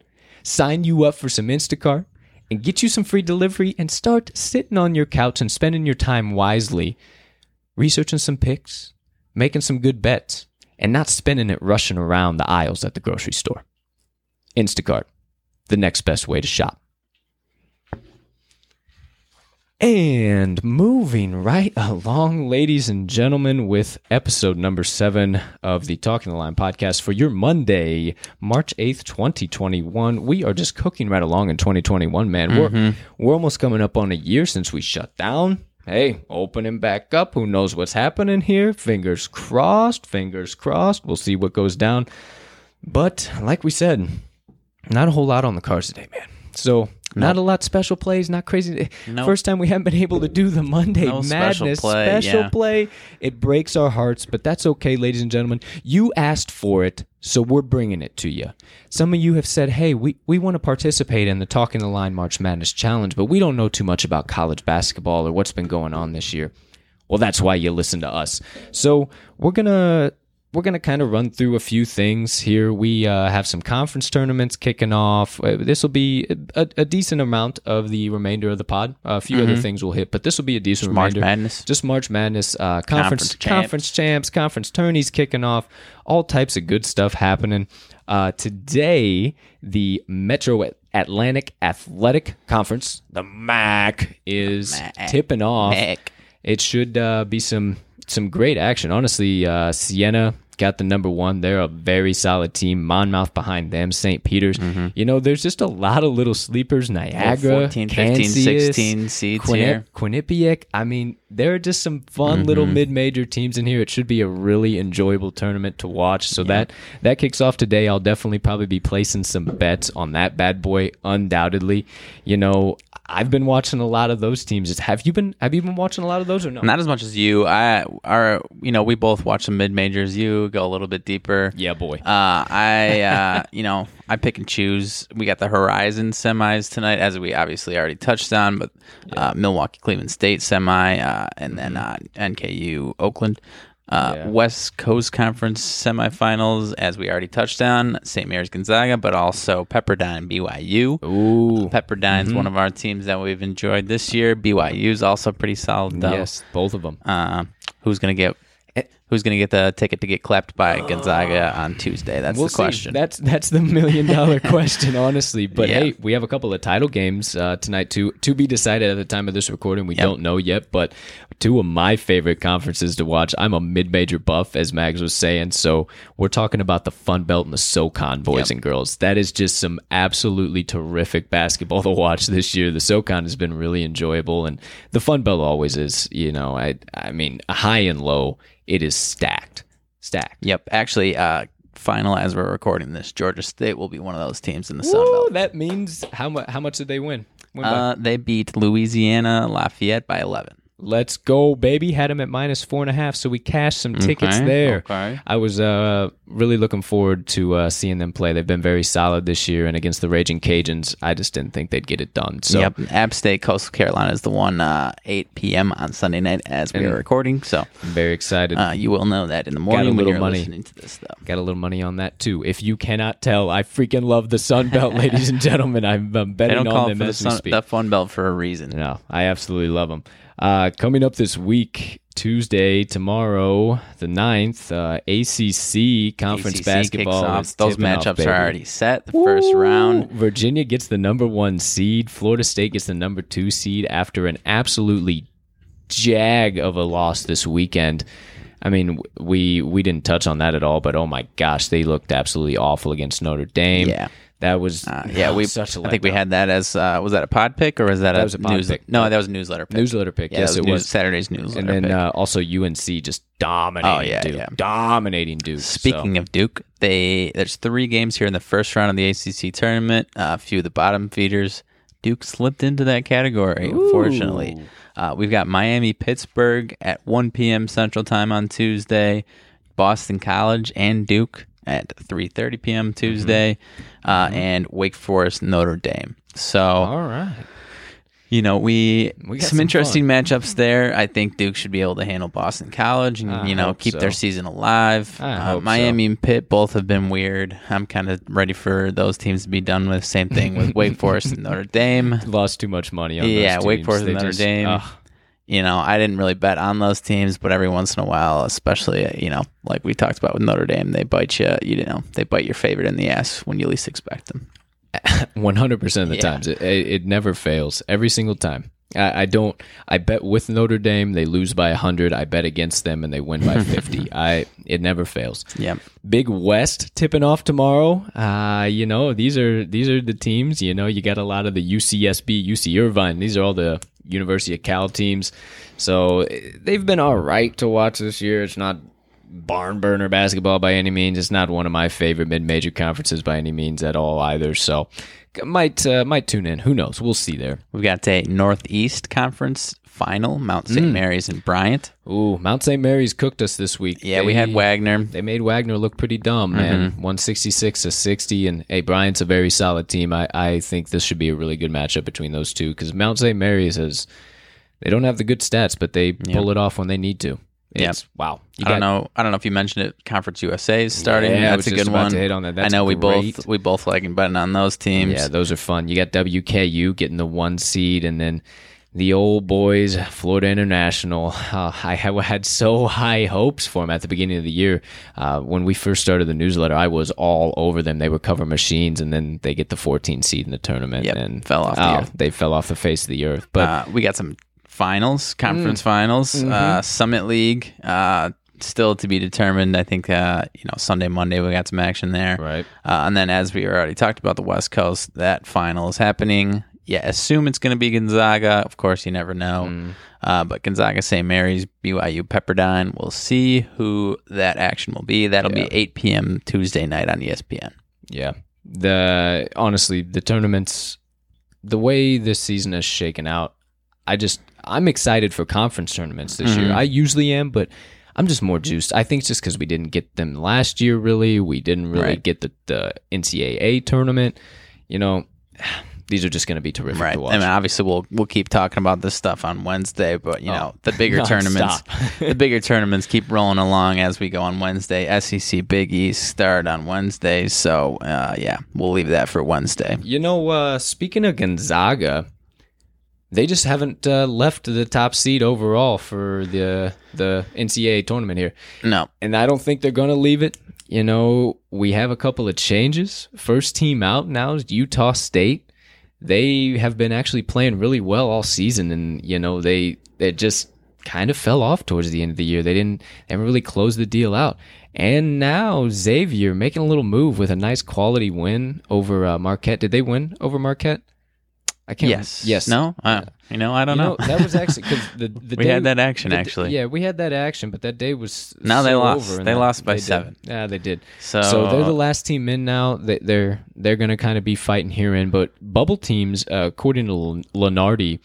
sign you up for some Instacart, and get you some free delivery and start sitting on your couch and spending your time wisely, researching some picks, making some good bets, and not spending it rushing around the aisles at the grocery store. Instacart, the next best way to shop. And moving right along, ladies and gentlemen, with episode number seven of the Talking the Line podcast for your Monday, March 8th, 2021. We are just cooking right along in 2021, man. Mm-hmm. We're, we're almost coming up on a year since we shut down. Hey, opening back up. Who knows what's happening here? Fingers crossed, fingers crossed. We'll see what goes down. But like we said, not a whole lot on the cards today, man. So not a lot special plays, not crazy. Nope. First time we haven't been able to do the Monday No special Madness play, special yeah. play. It breaks our hearts, but that's okay, ladies and gentlemen. You asked for it, so we're bringing it to you. Some of you have said, "Hey, we we want to participate in the Talking the Line March Madness Challenge, but we don't know too much about college basketball or what's been going on this year." Well, that's why you listen to us. So we're gonna we're gonna kind of run through a few things here. We uh, have some conference tournaments kicking off. Uh, This will be a, a decent amount of the remainder of the pod. a few other things will hit, but this will be a decent Mm-hmm. March remainder. Madness. Just March Madness, uh, conference Conference champs. conference champs, conference tourneys kicking off. All types of good stuff happening. Uh, today, the Metro Atlantic Athletic Conference, the MAAC, is MAAC. tipping off MAAC. it should uh, be some some great action. Honestly, uh, Siena got the number one. They're a very solid team. Monmouth behind them. St. Peter's. Mm-hmm. You know, there's just a lot of little sleepers. Niagara, 14, 15, Canisius, 16 seeds Quinni- here. Quinnipiac. I mean, there are just some fun mm-hmm. little mid-major teams in here. It should be a really enjoyable tournament to watch. So that that kicks off today. I'll definitely probably be placing some bets on that bad boy. Undoubtedly, you know, I've been watching a lot of those teams. Have you been? Have you been watching a lot of those or no? Not as much as you. I are you know we both watch some mid majors. You go a little bit deeper. Yeah, boy. Uh, I, uh, [laughs] you know, I pick and choose. We got the Horizon semis tonight, as we obviously already touched on, but uh, Milwaukee Cleveland State semi, uh, and then uh, NKU Oakland. Uh, Yeah. West Coast Conference semifinals, as we already touched on, St. Mary's Gonzaga, but also Pepperdine BYU. Ooh. Pepperdine's one of our teams that we've enjoyed this year. BYU's also pretty solid, though. Yes, both of them. Uh, who's gonna get? Who's gonna get the ticket to get clapped by [sighs] Gonzaga on Tuesday? That's We'll the question. see. That's that's the million dollar [laughs] question, honestly. But Yeah. hey, we have a couple of title games uh, tonight to to be decided at the time of this recording. We don't know yet, but two of my favorite conferences to watch. I'm a mid major buff, as Mags was saying. So we're talking about the Fun Belt and the SoCon boys Yep. and girls. That is just some absolutely terrific basketball [laughs] to watch this year. The SoCon has been really enjoyable, and the Fun Belt always is. You know, I I mean, high and low, it is stacked, stacked. Yep. Actually, uh, final as we're recording this, Georgia State will be one of those teams in the Sun Belt. that means how much? How much did they win? Win Uh, they beat Louisiana Lafayette by 11. Let's go, baby! Had them at minus four and a half, so we cashed some tickets Okay, there. okay. I was uh, really looking forward to uh, seeing them play. They've been very solid this year, and against the Raging Cajuns, I just didn't think they'd get it done. So yep. App State, Coastal Carolina is the one uh, 8 p.m. on Sunday night as we are recording. So I'm very excited. uh, you will know that in the morning when little you're money. listening to this, though. Got a little money on that too. If you cannot tell, I freaking love the Sun [laughs] Belt, ladies and gentlemen. I'm, I'm betting on them the, as we sun, speak. the Fun Belt for a reason. No, I absolutely love them. Uh, coming up this week, Tuesday, tomorrow, the 9th, uh, ACC conference ACC basketball. Those tipping off, matchups are already set. The first round. Virginia gets the number one seed. Florida State gets the number two seed after an absolutely jag of a loss this weekend. I mean, we we didn't touch on that at all, but oh my gosh, they looked absolutely awful against Notre Dame. Yeah. That was Uh, yeah, we. such a I think we had that as uh, was that a pod pick or was that, a was a pod news? pick. No, that was a newsletter pick. newsletter pick. Yeah, yes, that it news- was. Saturday's newsletter. and then pick. uh, also UNC just dominating Oh, yeah, Duke, yeah. dominating Duke. Speaking of Duke, they there's three games here in the first round of the ACC tournament. Uh, a few of the bottom feeders. Duke slipped into that category, unfortunately. Uh, we've got Miami, Pittsburgh at 1 p.m. Central Time on Tuesday. Boston College and Duke at 3:30 p.m. Tuesday, uh, and Wake Forest, Notre Dame. So all right, you know, we, We got some, some interesting matchups there. I think Duke should be able to handle Boston College and I you know keep so. their season alive. Uh, hope so. Miami and Pitt both have been weird. I'm kind of ready for those teams to be done with. Same thing with [laughs] Wake Forest and Notre Dame. lost too much money on Yeah, Wake. Forest They and Notre just- Dame. ugh. You know, I didn't really bet on those teams, but every once in a while, especially uh, you know, like we talked about with Notre Dame, they bite you. You know, they bite your favorite in the ass when you least expect them. [laughs] One hundred percent of the Yeah. times, it, it, it never fails. Every single time. I, I don't. I bet with Notre Dame they lose by hundred. I bet against them and they win by [laughs] fifty. I it never fails. Yeah. Big West tipping off tomorrow. Uh, you know these are these are the teams. You know you got a lot of the UCSB, UC Irvine. These are all the University of Cal teams. So they've been all right to watch this year. It's not barn burner basketball by any means. It's not one of my favorite mid major conferences by any means at all either. So might uh, might tune in. Who knows? We'll see there. We've got a Northeast Conference final, Mount St. Mm. Mary's and Bryant. Ooh, Mount St. Mary's cooked us this week. Yeah, we had Wagner. They made Wagner look pretty dumb, man. 166 to 60. And hey, Bryant's a very solid team. I, I think this should be a really good matchup between those two because Mount St. Mary's has, they don't have the good stats, but they pull it off when they need to. Yep. It's wow. You I don't know. I don't know if you mentioned it. Conference USA is starting. Yeah, That's a good one. to hit on that. That's I know we both we both like betting on those teams. Yeah, those are fun. You got WKU getting the one seed, and then the old boys, Florida International. Uh, I had so high hopes for them at the beginning of the year. Uh, when we first started the newsletter, I was all over them. They were cover machines, and then they get the 14 seed in the tournament, Yep, and fell off the oh. They fell off the face of the earth. But uh, we got some finals, Mm. conference finals, Mm-hmm. uh, Summit League. Uh, still to be determined. I think uh, you know Sunday, Monday we got some action there. right, Uh, and then, as we already talked about the West Coast, that final is happening. Yeah, assume it's going to be Gonzaga. Of course, you never know. Mm. Uh, but Gonzaga, St. Mary's, BYU, Pepperdine. We'll see who that action will be. That'll Yeah. be 8 p.m. Tuesday night on ESPN. yeah. The honestly, the tournaments, the way this season has shaken out, I just I'm excited for conference tournaments this year. Mhm. I usually am, but I'm just more juiced. I think it's just because we didn't get them last year. Really, we didn't really Right. get the, the NCAA tournament. You know, these are just going to be terrific Right. to watch. I mean, obviously, we'll we'll keep talking about this stuff on Wednesday, but you Oh, know, the bigger [laughs] tournaments, [laughs] the bigger tournaments keep rolling along as we go on Wednesday. SEC Big East start on Wednesday, so uh, yeah, we'll leave that for Wednesday. You know, uh, speaking of Gonzaga, they just haven't uh, left the top seed overall for the the NCAA tournament here, No, and I don't think they're going to leave it. You know, we have a couple of changes. First team out now is Utah State. They have been actually playing really well all season, and you know they they just kind of fell off towards the end of the year. They didn't they haven't really closed the deal out. And now Xavier making a little move with a nice quality win over uh, Marquette. Did they win over Marquette? I can't. yes, Yes. no, uh, you know, I don't You know. that was actually because the, [laughs] the we day- had that action the actually. Yeah, we had that action, but that day was No, they lost. over They that- lost by did. seven. Yeah, they did. So, So they're the last team in now. They, they're they're going to kind of be fighting here in, but bubble teams, uh, according to Len- Lunardi,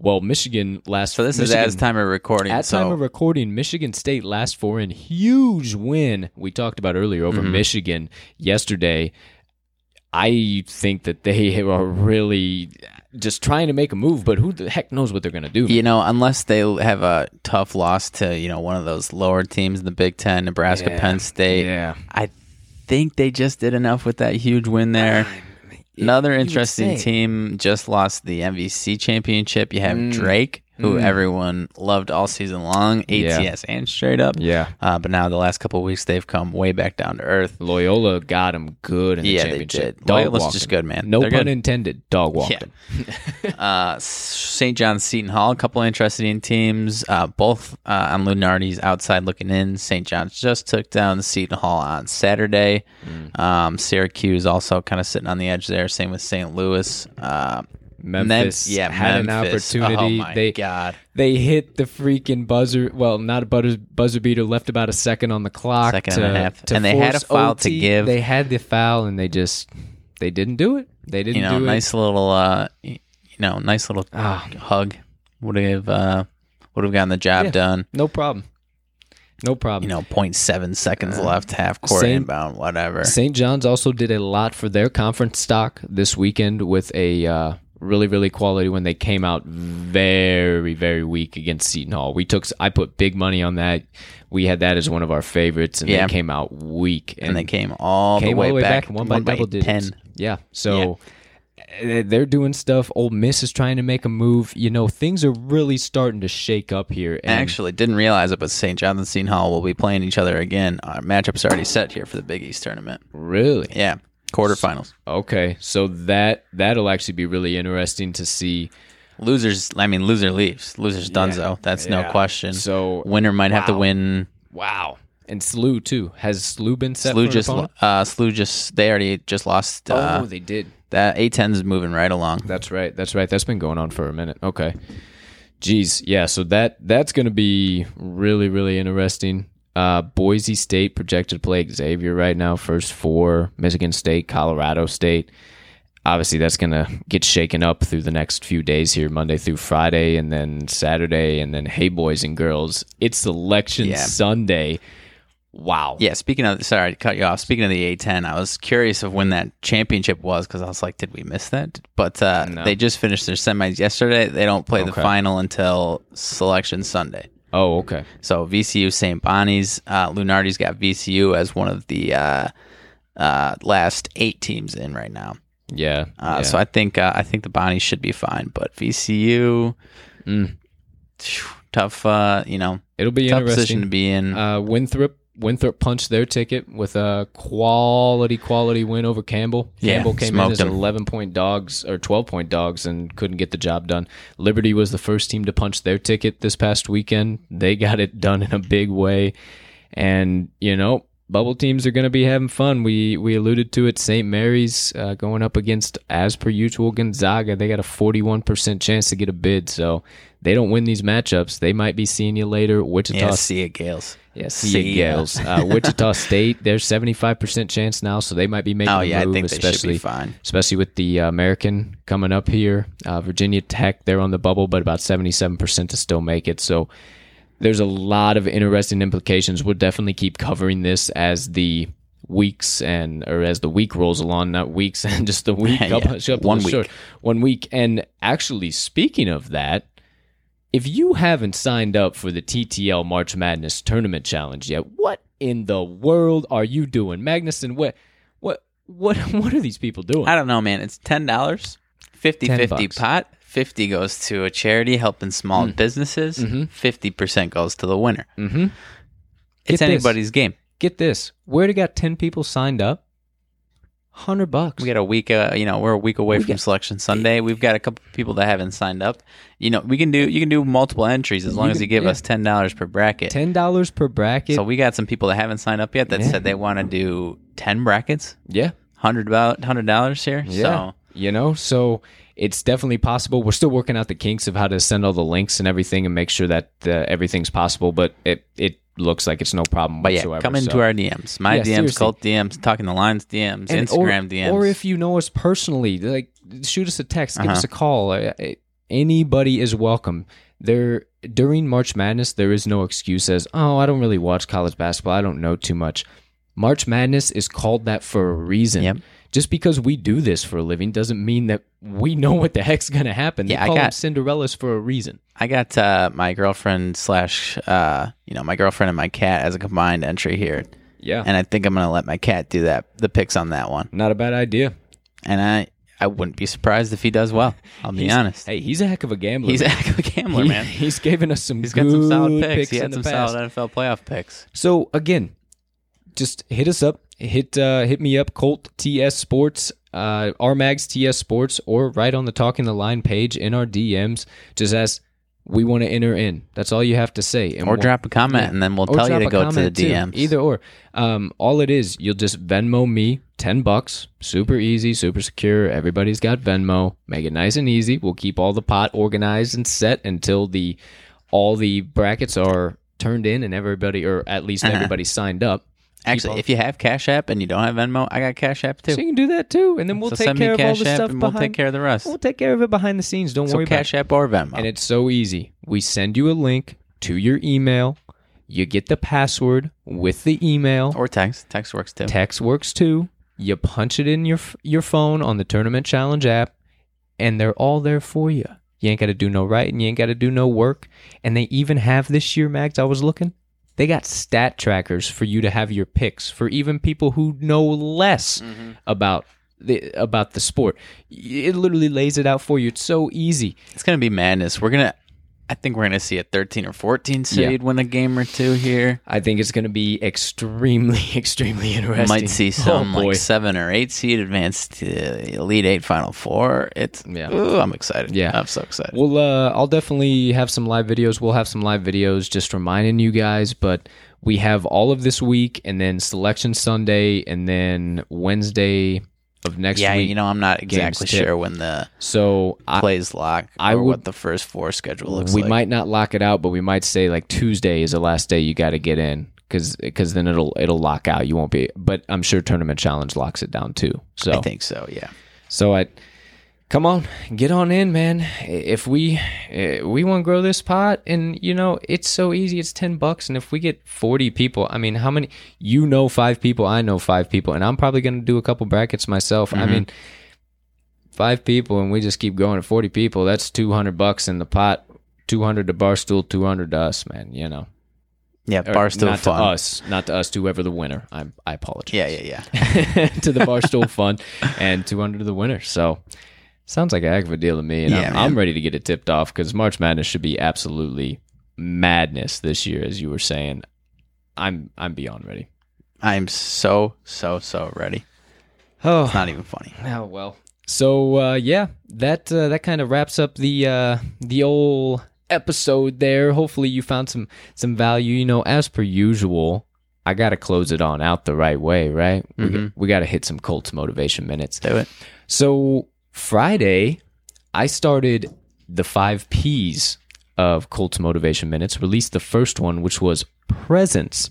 well, Michigan last. so this Michigan, is as time of recording. at so time of recording, Michigan State last four in huge win. We talked about earlier over Mm-hmm. Michigan yesterday. I think that they [laughs] are really just trying to make a move, but who the heck knows what they're going to do? You know, unless they have a tough loss to you know one of those lower teams in the Big Ten, Nebraska, Yeah. Penn State. Yeah. I think they just did enough with that huge win there. Another interesting team just lost the MVC championship. You have Mm. Drake, who everyone loved all season long, Yeah. ATS and straight up. Yeah. Uh, but now the last couple of weeks they've come way back down to earth. Loyola got him good in the Yeah, they championship. did. Dog Loyola's walked just good, man. No They're pun good. intended. Dog walked Yeah. [laughs] [laughs] Uh, St. John's Seton Hall, a couple of interesting teams, uh, both uh, on Lunardi's outside looking in. St. John's just took down Seton Hall on Saturday. Mm. Um, Syracuse also kind of sitting on the edge there. Same with St. Louis. Uh, Memphis Mem- yeah, had Memphis. an opportunity. Oh my they god! they hit the freaking buzzer. Well, not a buzzer buzzer beater. Left about a second on the clock. Second to, and a half. to And they had a foul to give. They had the foul, and they just they didn't do it. They didn't You know, do nice little, uh, you know, nice little Ah. hug would have uh, would have gotten the job Yeah. done. No problem. No problem. You know, 0.7 seconds left, half court Uh, same- inbound, whatever. St. John's also did a lot for their conference stock this weekend with a uh, really, really quality when they came out very, very weak against Seton Hall. We took, I put big money on that. We had that as one of our favorites, and Yeah. they came out weak. and they came all came the way all the way back, back, and won by double digits. 10. Yeah, so uh, they're doing stuff. Ole Miss is trying to make a move. You know, things are really starting to shake up here. And Actually, didn't realize it, but St. John's and Seton Hall will be playing each other again. Our matchup's already set here for the Big East tournament. really, Yeah, quarterfinals. okay, so that that'll actually be really interesting to see. Losers, I mean, loser leaves. Losers Dunzo. That's no question. So winner might have to win. Wow. And Slew too. Has Slew been set Slew just, uh, Slew just, they already just lost. Uh, oh, they did. that A10 is moving right along. That's right. That's right. That's been going on for a minute. Okay. Jeez. Yeah. So that that's going to be really really interesting. Uh, Boise State projected to play Xavier right now. First four. Michigan State, Colorado State. Obviously, that's going to get shaken up through the next few days here, Monday through Friday, and then Saturday, and then hey, boys and girls, it's Selection Yeah. Sunday. Wow. Yeah, speaking of, sorry to cut you off. Speaking of the A10, I was curious of when that championship was because I was like, did we miss that? But uh, No. they just finished their semis yesterday. They don't play the final until Selection Sunday. Oh, okay. So VCU St. Bonnie's, uh, Lunardi's got VCU as one of the uh, uh, last eight teams in right now. Yeah. Uh, yeah. So I think uh, I think the Bonnies should be fine, but VCU, Mm. phew, tough. Uh, you know, It'll be tough interesting. position to be in. Uh, Winthrop Winthrop punched their ticket with a quality quality win over Campbell. Yeah, Campbell came in as them. 11 point dogs or 12 point dogs and couldn't get the job done. Liberty was the first team to punch their ticket this past weekend. They got it done in a big way. And, you know, bubble teams are going to be having fun. We we alluded to it. St. Mary's uh, going up against, as per usual, Gonzaga. They got a 41% chance to get a bid. So they don't win these matchups. They might be seeing you later. Wichita yeah, see it, Gaels. yeah, See see ya. Gaels. Uh, [laughs] Wichita State, five percent chance now, so they might be making it. Oh yeah, I move, think they should especially be fine. especially with the uh, American coming up here. Uh, Virginia Tech, they're on the bubble, but about seventy seven percent to still make it. So there's a lot of interesting implications. We'll definitely keep covering this as the weeks and or as the week rolls along, not weeks [laughs] and just the week. [laughs] Yeah, couple- couple one week. short- one week. And actually, speaking of that, if you haven't signed up for the TTL March Madness Tournament Challenge yet, what in the world are you doing, Magnuson? What, what, what, [laughs] what are these people doing? I don't know, man. It's ten dollars, 50 10 50 bucks. pot. Fifty goes to a charity helping small Mm. businesses. Mm-hmm. 50 percent goes to the winner. Mm-hmm. It's this. anybody's game. Get this: we already got ten people signed up. Hundred bucks. We got a week. Uh, you know, we're a week away We from got- Selection Sunday. We've got a couple people that haven't signed up. You know, we can do. You can do multiple entries as long You as can- you give yeah. us ten dollars per bracket. ten dollars per bracket. So we got some people that haven't signed up yet that Yeah. said they want to do ten brackets, yeah, hundred about hundred dollars here. yeah. So You know, so it's definitely possible. We're still working out the kinks of how to send all the links and everything and make sure that uh, everything's possible. But it it looks like it's no problem But yeah, come into so. our DMs. My Yeah, DMs, seriously. cult DMs, talking the lines DMs, And- Instagram or, DMs. or if you know us personally, like shoot us a text, give Uh-huh. us a call. Anybody is welcome. There during March Madness, there is no excuse as oh, I don't really watch college basketball. I don't know too much. March Madness is called that for a reason. Yep. Just because we do this for a living doesn't mean that we know what the heck's gonna happen. They Yeah, I call them Cinderellas for a reason. I got uh, my girlfriend slash, uh, you know, my girlfriend and my cat as a combined entry here, Yeah, and I think I'm gonna let my cat do that, the picks on that one, not a bad idea. and I, I wouldn't be surprised if he does well. I'll be He's- honest. Hey, he's a heck of a gambler. He's a heck of a gambler, He- man. [laughs] He's given us some. He's got some solid good picks. He in had the some past. solid NFL playoff picks. So again, just hit us up. Hit uh, hit me up, Colt TS Sports, uh, Mags TS Sports, or right on the Talking the Line page in our DMs. Just ask, we want to enter in. That's all you have to say. And Or we'll- drop a comment, yeah. and then we'll or tell you to go to the comment, too. DMs. Either or. Um, all it is, you'll just Venmo me ten bucks. Super easy, super secure. Everybody's got Venmo. Make it nice and easy. We'll keep all the pot organized and set until the all the brackets are turned in and everybody, or at least Uh-huh. everybody signed up. Actually, all- if you have Cash App and you don't have Venmo, I got Cash App too. So you can do that too, and then we'll so take care of all Cash the App stuff and we'll take care of the rest. We'll take care of it behind the scenes. Don't so worry Cash App or Venmo. And it's so easy. We send you a link to your email. You get the password with the email. or text. Text works too. Text works too. You punch it in your your phone on the Tournament Challenge app, and they're all there for you. You ain't got to do no writing. You ain't got to do no work. And they even have this year, Mags. I was looking. They got stat trackers for you to have your picks for even people who know less mm-hmm. about the about the sport. It literally lays it out for you. It's so easy. It's gonna be madness. We're gonna. I think we're gonna see a 13 or 14 seed win a game or two here. I think it's going to be extremely, [laughs] extremely We interesting. might see some Oh, like seven or eight seed advance to Elite Eight, Final Four. It's Yeah. Ooh, I'm excited. Yeah. I'm so excited. We'll uh I'll definitely have some live videos. We'll have some live videos just reminding you guys, but we have all of this week and then selection Sunday and then Wednesday of next yeah, week. you know, I'm not exactly tip. sure when the so I, plays lock I would- what the first four schedule looks we like. might not lock it out, but we might say like Tuesday is the last day you got to get in cuz cuz then it'll it'll lock out. You won't be but I'm sure tournament challenge locks it down too. So I think so. Yeah. So I come on, get on in, man. If we eh, we want to grow this pot, and you know it's so easy. It's ten bucks, and if we get forty people, I mean, how many? You know, five people. I know five people, and I'm probably gonna do a couple brackets myself. I mean, five people, and we just keep going to forty people. That's two hundred bucks in the pot. Two hundred to Barstool, two hundred to us, man. You know, Yeah. Or Barstool not fun. to us, not to us, to whoever the winner. I I apologize Yeah, yeah, yeah. [laughs] to the Barstool Fund and 200 to the winner. So sounds like a heck of a deal to me. And Yeah, I'm. I'm ready to get it tipped off because March Madness should be absolutely madness this year, as you were saying. I'm I'm beyond ready. I'm so so so ready. Oh, It's not even funny. oh well. So uh, yeah, that uh, that kind of wraps up the uh, the old episode there. Hopefully you found some some value. You know, as per usual, I got to close it on out the right way, right? We, Mhm. we got to hit some Colts motivation minutes. Do it. So Friday, I started the five P's of Colts Motivation Minutes, released the first one, which was presence.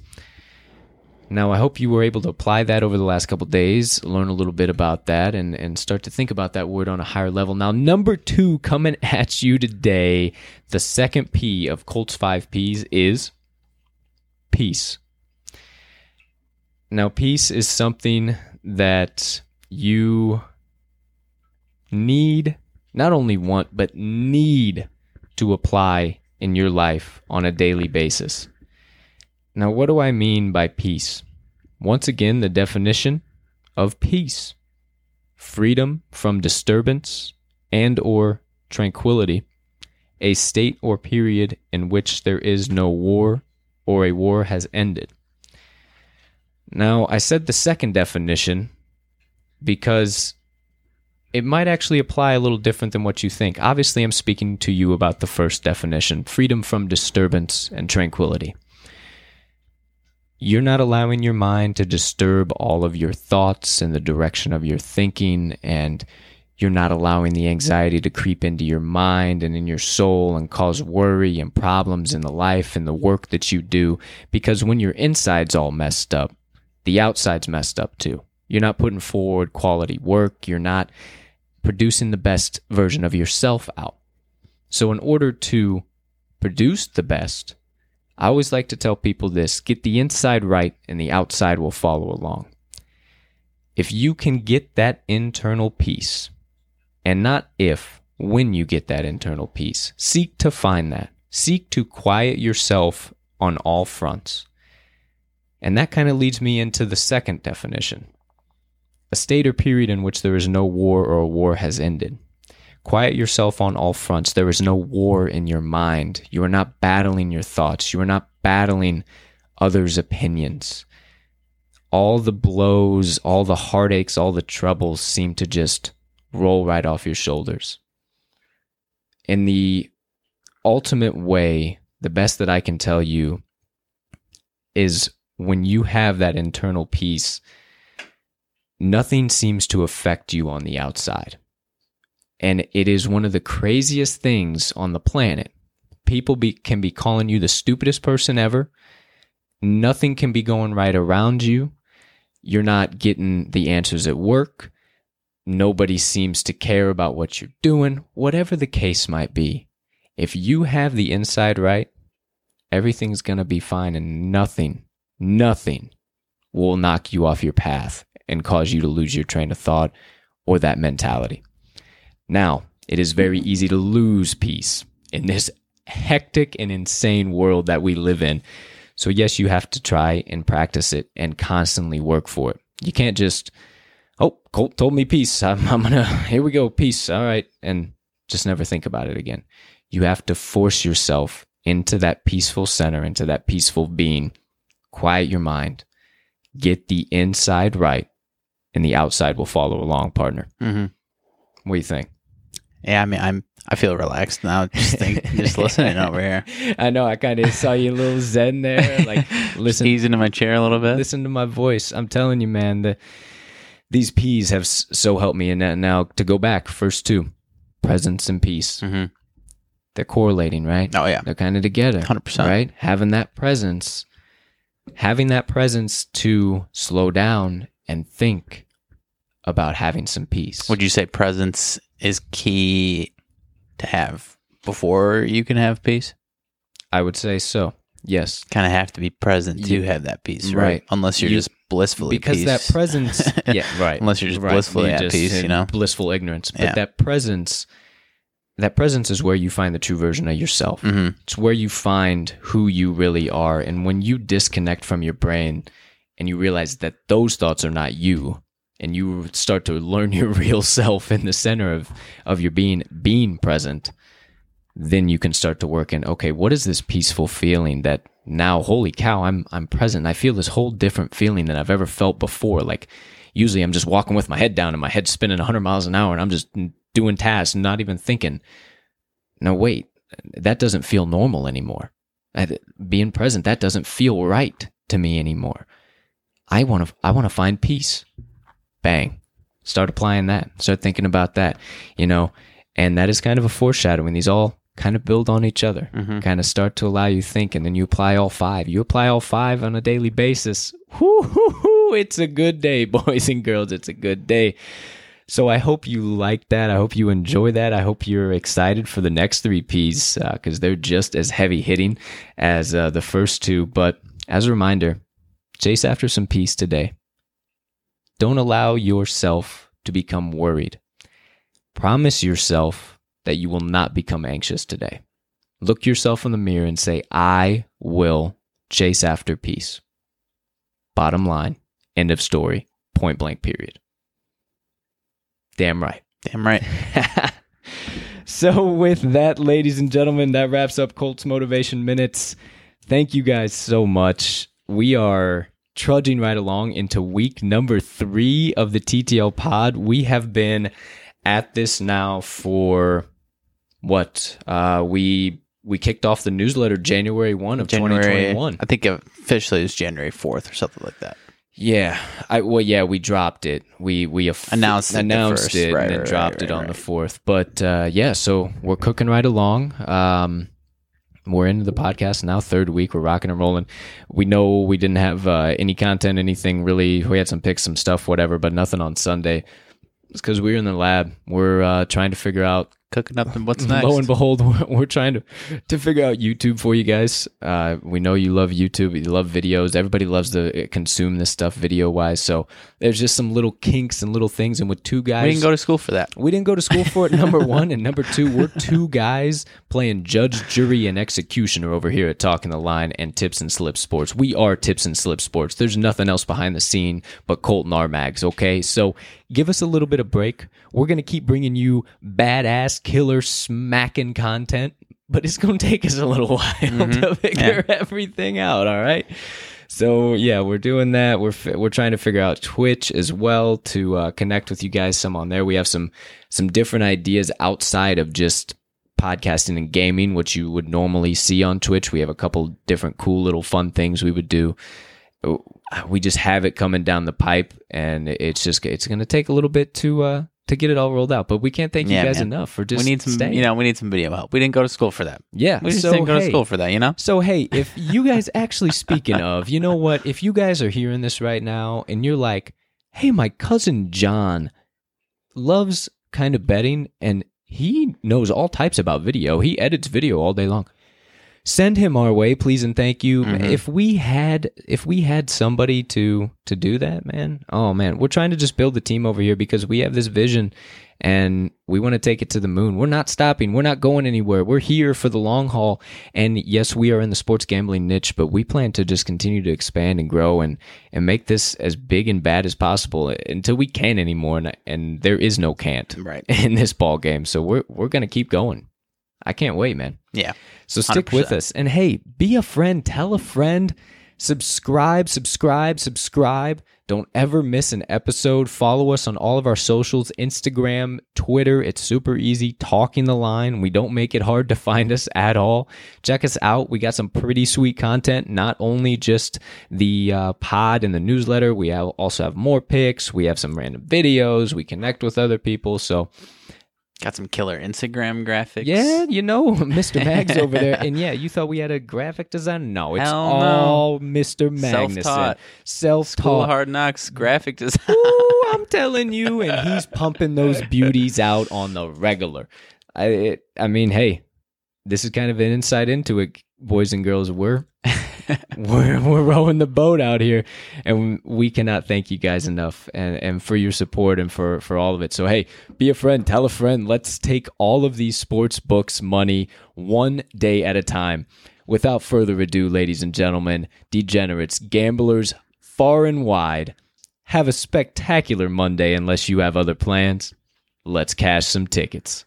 Now, I hope you were able to apply that over the last couple days, learn a little bit about that, and, and start to think about that word on a higher level. Now, number two coming [laughs] at you today, the second P of Colts 5 Ps is peace. Now, peace is something that you need, not only want, but need to apply in your life on a daily basis. Now, what do I mean by peace? Once again, the definition of peace freedom from disturbance and or tranquility a state or period in which there is no war or a war has ended now i said the second definition because it might actually apply a little different than what you think. Obviously i'm speaking to you about the first definition freedom from disturbance and tranquility. You're not allowing your mind to disturb all of your thoughts and the direction of your thinking and you're not allowing the anxiety to creep into your mind and in your soul and cause worry and problems in the life and the work that you do because when your inside's all messed up the outside's messed up too you're not putting forward quality work you're not producing the best version of yourself out so in order to produce the best I always like to tell people this get the inside right, and the outside will follow along. If you can get that internal peace, and not if, when you get that internal peace, seek to find that. Seek to quiet yourself on all fronts. And that kind of leads me into the second definition a state or period in which there is no war or a war has ended. Quiet yourself on all fronts. There is no war in your mind. You are not battling your thoughts. You are not battling others' opinions. All the blows, all the heartaches, all the troubles seem to just roll right off your shoulders. In the ultimate way, the best that I can tell you is when you have that internal peace, nothing seems to affect you on the outside. And it is one of the craziest things on the planet. People be, can be calling you the stupidest person ever. Nothing can be going right around you. You're not getting the answers at work. Nobody seems to care about what you're doing, whatever the case might be. If you have the inside right, everything's going to be fine and nothing, nothing will knock you off your path and cause you to lose your train of thought or that mentality. Now, it is very easy to lose peace in this hectic and insane world that we live in. So, yes, you have to try and practice it and constantly work for it. You can't just, oh, Colt told me peace. I'm, I'm gonna, [laughs] here we go, peace. All right. And just never think about it again. You have to force yourself into that peaceful center, into that peaceful being. Quiet your mind, get the inside right, and the outside will follow along, partner. Mm-hmm. What do you think? Yeah, I mean, I'm I feel relaxed now just think, [laughs] just listening over here. [laughs] I know. I kind of saw you a little zen there. Like [laughs] listen, ease into my chair a little bit. Listen to my voice. I'm telling you, man. The these P's have so helped me. And now to go back, first two, presence and peace. Mm-hmm. They're correlating, right? Oh yeah, they're kind of together. Hundred percent. Right. Having that presence, having that presence to slow down and think about having some peace. Would you say presence is key to have before you can have peace? I would say so. Yes. Kind of have to be present to have that peace, right? Right. Unless you're You- just blissfully because peace. that presence [laughs] yeah right Unless you're just Right. blissfully You at just peace, you know? blissful ignorance but Yeah. that presence that presence is where you find the true version of yourself Mhm. it's where you find who you really are and when you disconnect from your brain and you realize that those thoughts are not you and you start to learn [laughs] your real self in the center of of your being being present then you can start to work in okay what is this peaceful feeling that now holy cow i'm i'm present. I feel this whole different feeling than i've ever felt before. Like usually i'm just walking with my head down and my head's spinning 100 miles an hour and i'm just doing tasks and not even thinking. No wait that doesn't feel normal anymore. Being present that doesn't feel right to me anymore. I want to i want to find peace bang start applying that start thinking about that you know and that is kind of a foreshadowing these all kind of build on each other, kind of start to allow you to think, and then you apply all five. You apply all five on a daily basis. Whoo, hoo, hoo, it's a good day, [laughs] boys and girls. It's a good day. So I hope you like that. I hope you enjoy that. I hope you're excited for the next three Ps because they're just as heavy hitting as uh, the first two. But as a reminder, chase after some peace today. Don't allow yourself to become worried. Promise yourself that you will not become anxious today. Look yourself in the mirror and say, I will chase after peace. Bottom line, end of story, point blank, period. Damn right. Damn right. [laughs] so, with that, ladies and gentlemen, that wraps up Colts Motivation Minutes. Thank you guys so much. We are trudging right along into week number three of the TTL pod. We have been at this now for what? Uh, we we kicked off the newsletter January one of twenty one. I think officially it's January fourth or something like that. Yeah, I well, yeah, we dropped it. We we aff- Announced it announced first, it right, and then right, dropped right, it on the fourth. But uh, yeah, so we're cooking right along. Um, we're into the podcast now, third week. We're rocking and rolling. We know we didn't have uh, any content, anything really. We had some picks, some stuff, whatever, but nothing on Sunday. It's because we were in the lab. We're uh, trying to figure out Cooking up and what's [laughs] next? Lo and behold, [laughs] we're, trying to to figure out YouTube for you guys. Uh, we know you love YouTube, you love videos. Everybody loves to uh, consume this stuff video wise. So there's just some little kinks and little things. And with two guys, we didn't go to school for that. we didn't go to school for it. Number [laughs] one and number two, we're two guys playing judge, jury, and executioner over here at Talking the Line and Tips and Slip Sports. We are Tips and Slip Sports. There's nothing else behind the scene but Colton and Armags. Okay, so give us a little bit of break. We're gonna keep bringing you badass, killer, smacking content, but it's gonna take us a little [laughs] while to figure everything out. All right. So yeah, we're doing that. We're we're trying to figure out Twitch as well to uh, connect with you guys some on there. We have some some different ideas outside of just podcasting and gaming, which you would normally see on Twitch. We have a couple different cool little fun things we would do. We just have it coming down the pipe, and it's just it's going to take a little bit to uh, to get it all rolled out. But we can't thank Yeah, you guys man. enough for just we need some, staying. you know, we need some video help. We didn't go to school for that. yeah. We just so, didn't go to school for that. You know. So hey, if you guys actually speaking of, you know what? If you guys are hearing this right now and you're like, "Hey, my cousin John loves kind of betting and he knows all types about video. He edits video all day long." Send him our way, please and thank you. Mm-hmm. If we had if we had somebody to to do that, man. Oh man, we're trying to just build the team over here because we have this vision and we want to take it to the moon. We're not stopping. We're not going anywhere. We're here for the long haul. And yes, we are in the sports gambling niche, but we plan to just continue to expand and grow and and make this as big and bad as possible until we can't anymore. And, and there is no can't Right. [laughs] in this ball game. So we're we're gonna keep going. I can't wait, man. Yeah. So stick with 100%. us. And hey, be a friend, tell a friend, subscribe, subscribe, subscribe. Don't ever miss an episode. Follow us on all of our socials Instagram, Twitter. It's super easy. Talking the line. We don't make it hard to find us at all. Check us out. We got some pretty sweet content, not only just the uh, pod and the newsletter. We have, also have more picks. We have some random videos. We connect with other people. So, Got some killer Instagram graphics. yeah, you know, [laughs] Mr. Mags over there. [laughs] And yeah, you thought we had a graphic designer? No, it's Hell no. all Mr. Magnuson. Self-taught. Self School. Hard Knocks graphic design. Ooh, [laughs] I'm telling you. And he's pumping those beauties out on the regular. I, it, I mean, hey, this is kind of an insight into it, boys and girls. We're [laughs] we're we're rowing the boat out here, and we cannot thank you guys enough, and and for your support and for for all of it. So hey, be a friend, tell a friend. Let's take all of these sports books money one day at a time. Without further ado, ladies and gentlemen, degenerates, gamblers, far and wide, have a spectacular Monday unless you have other plans. Let's cash some tickets.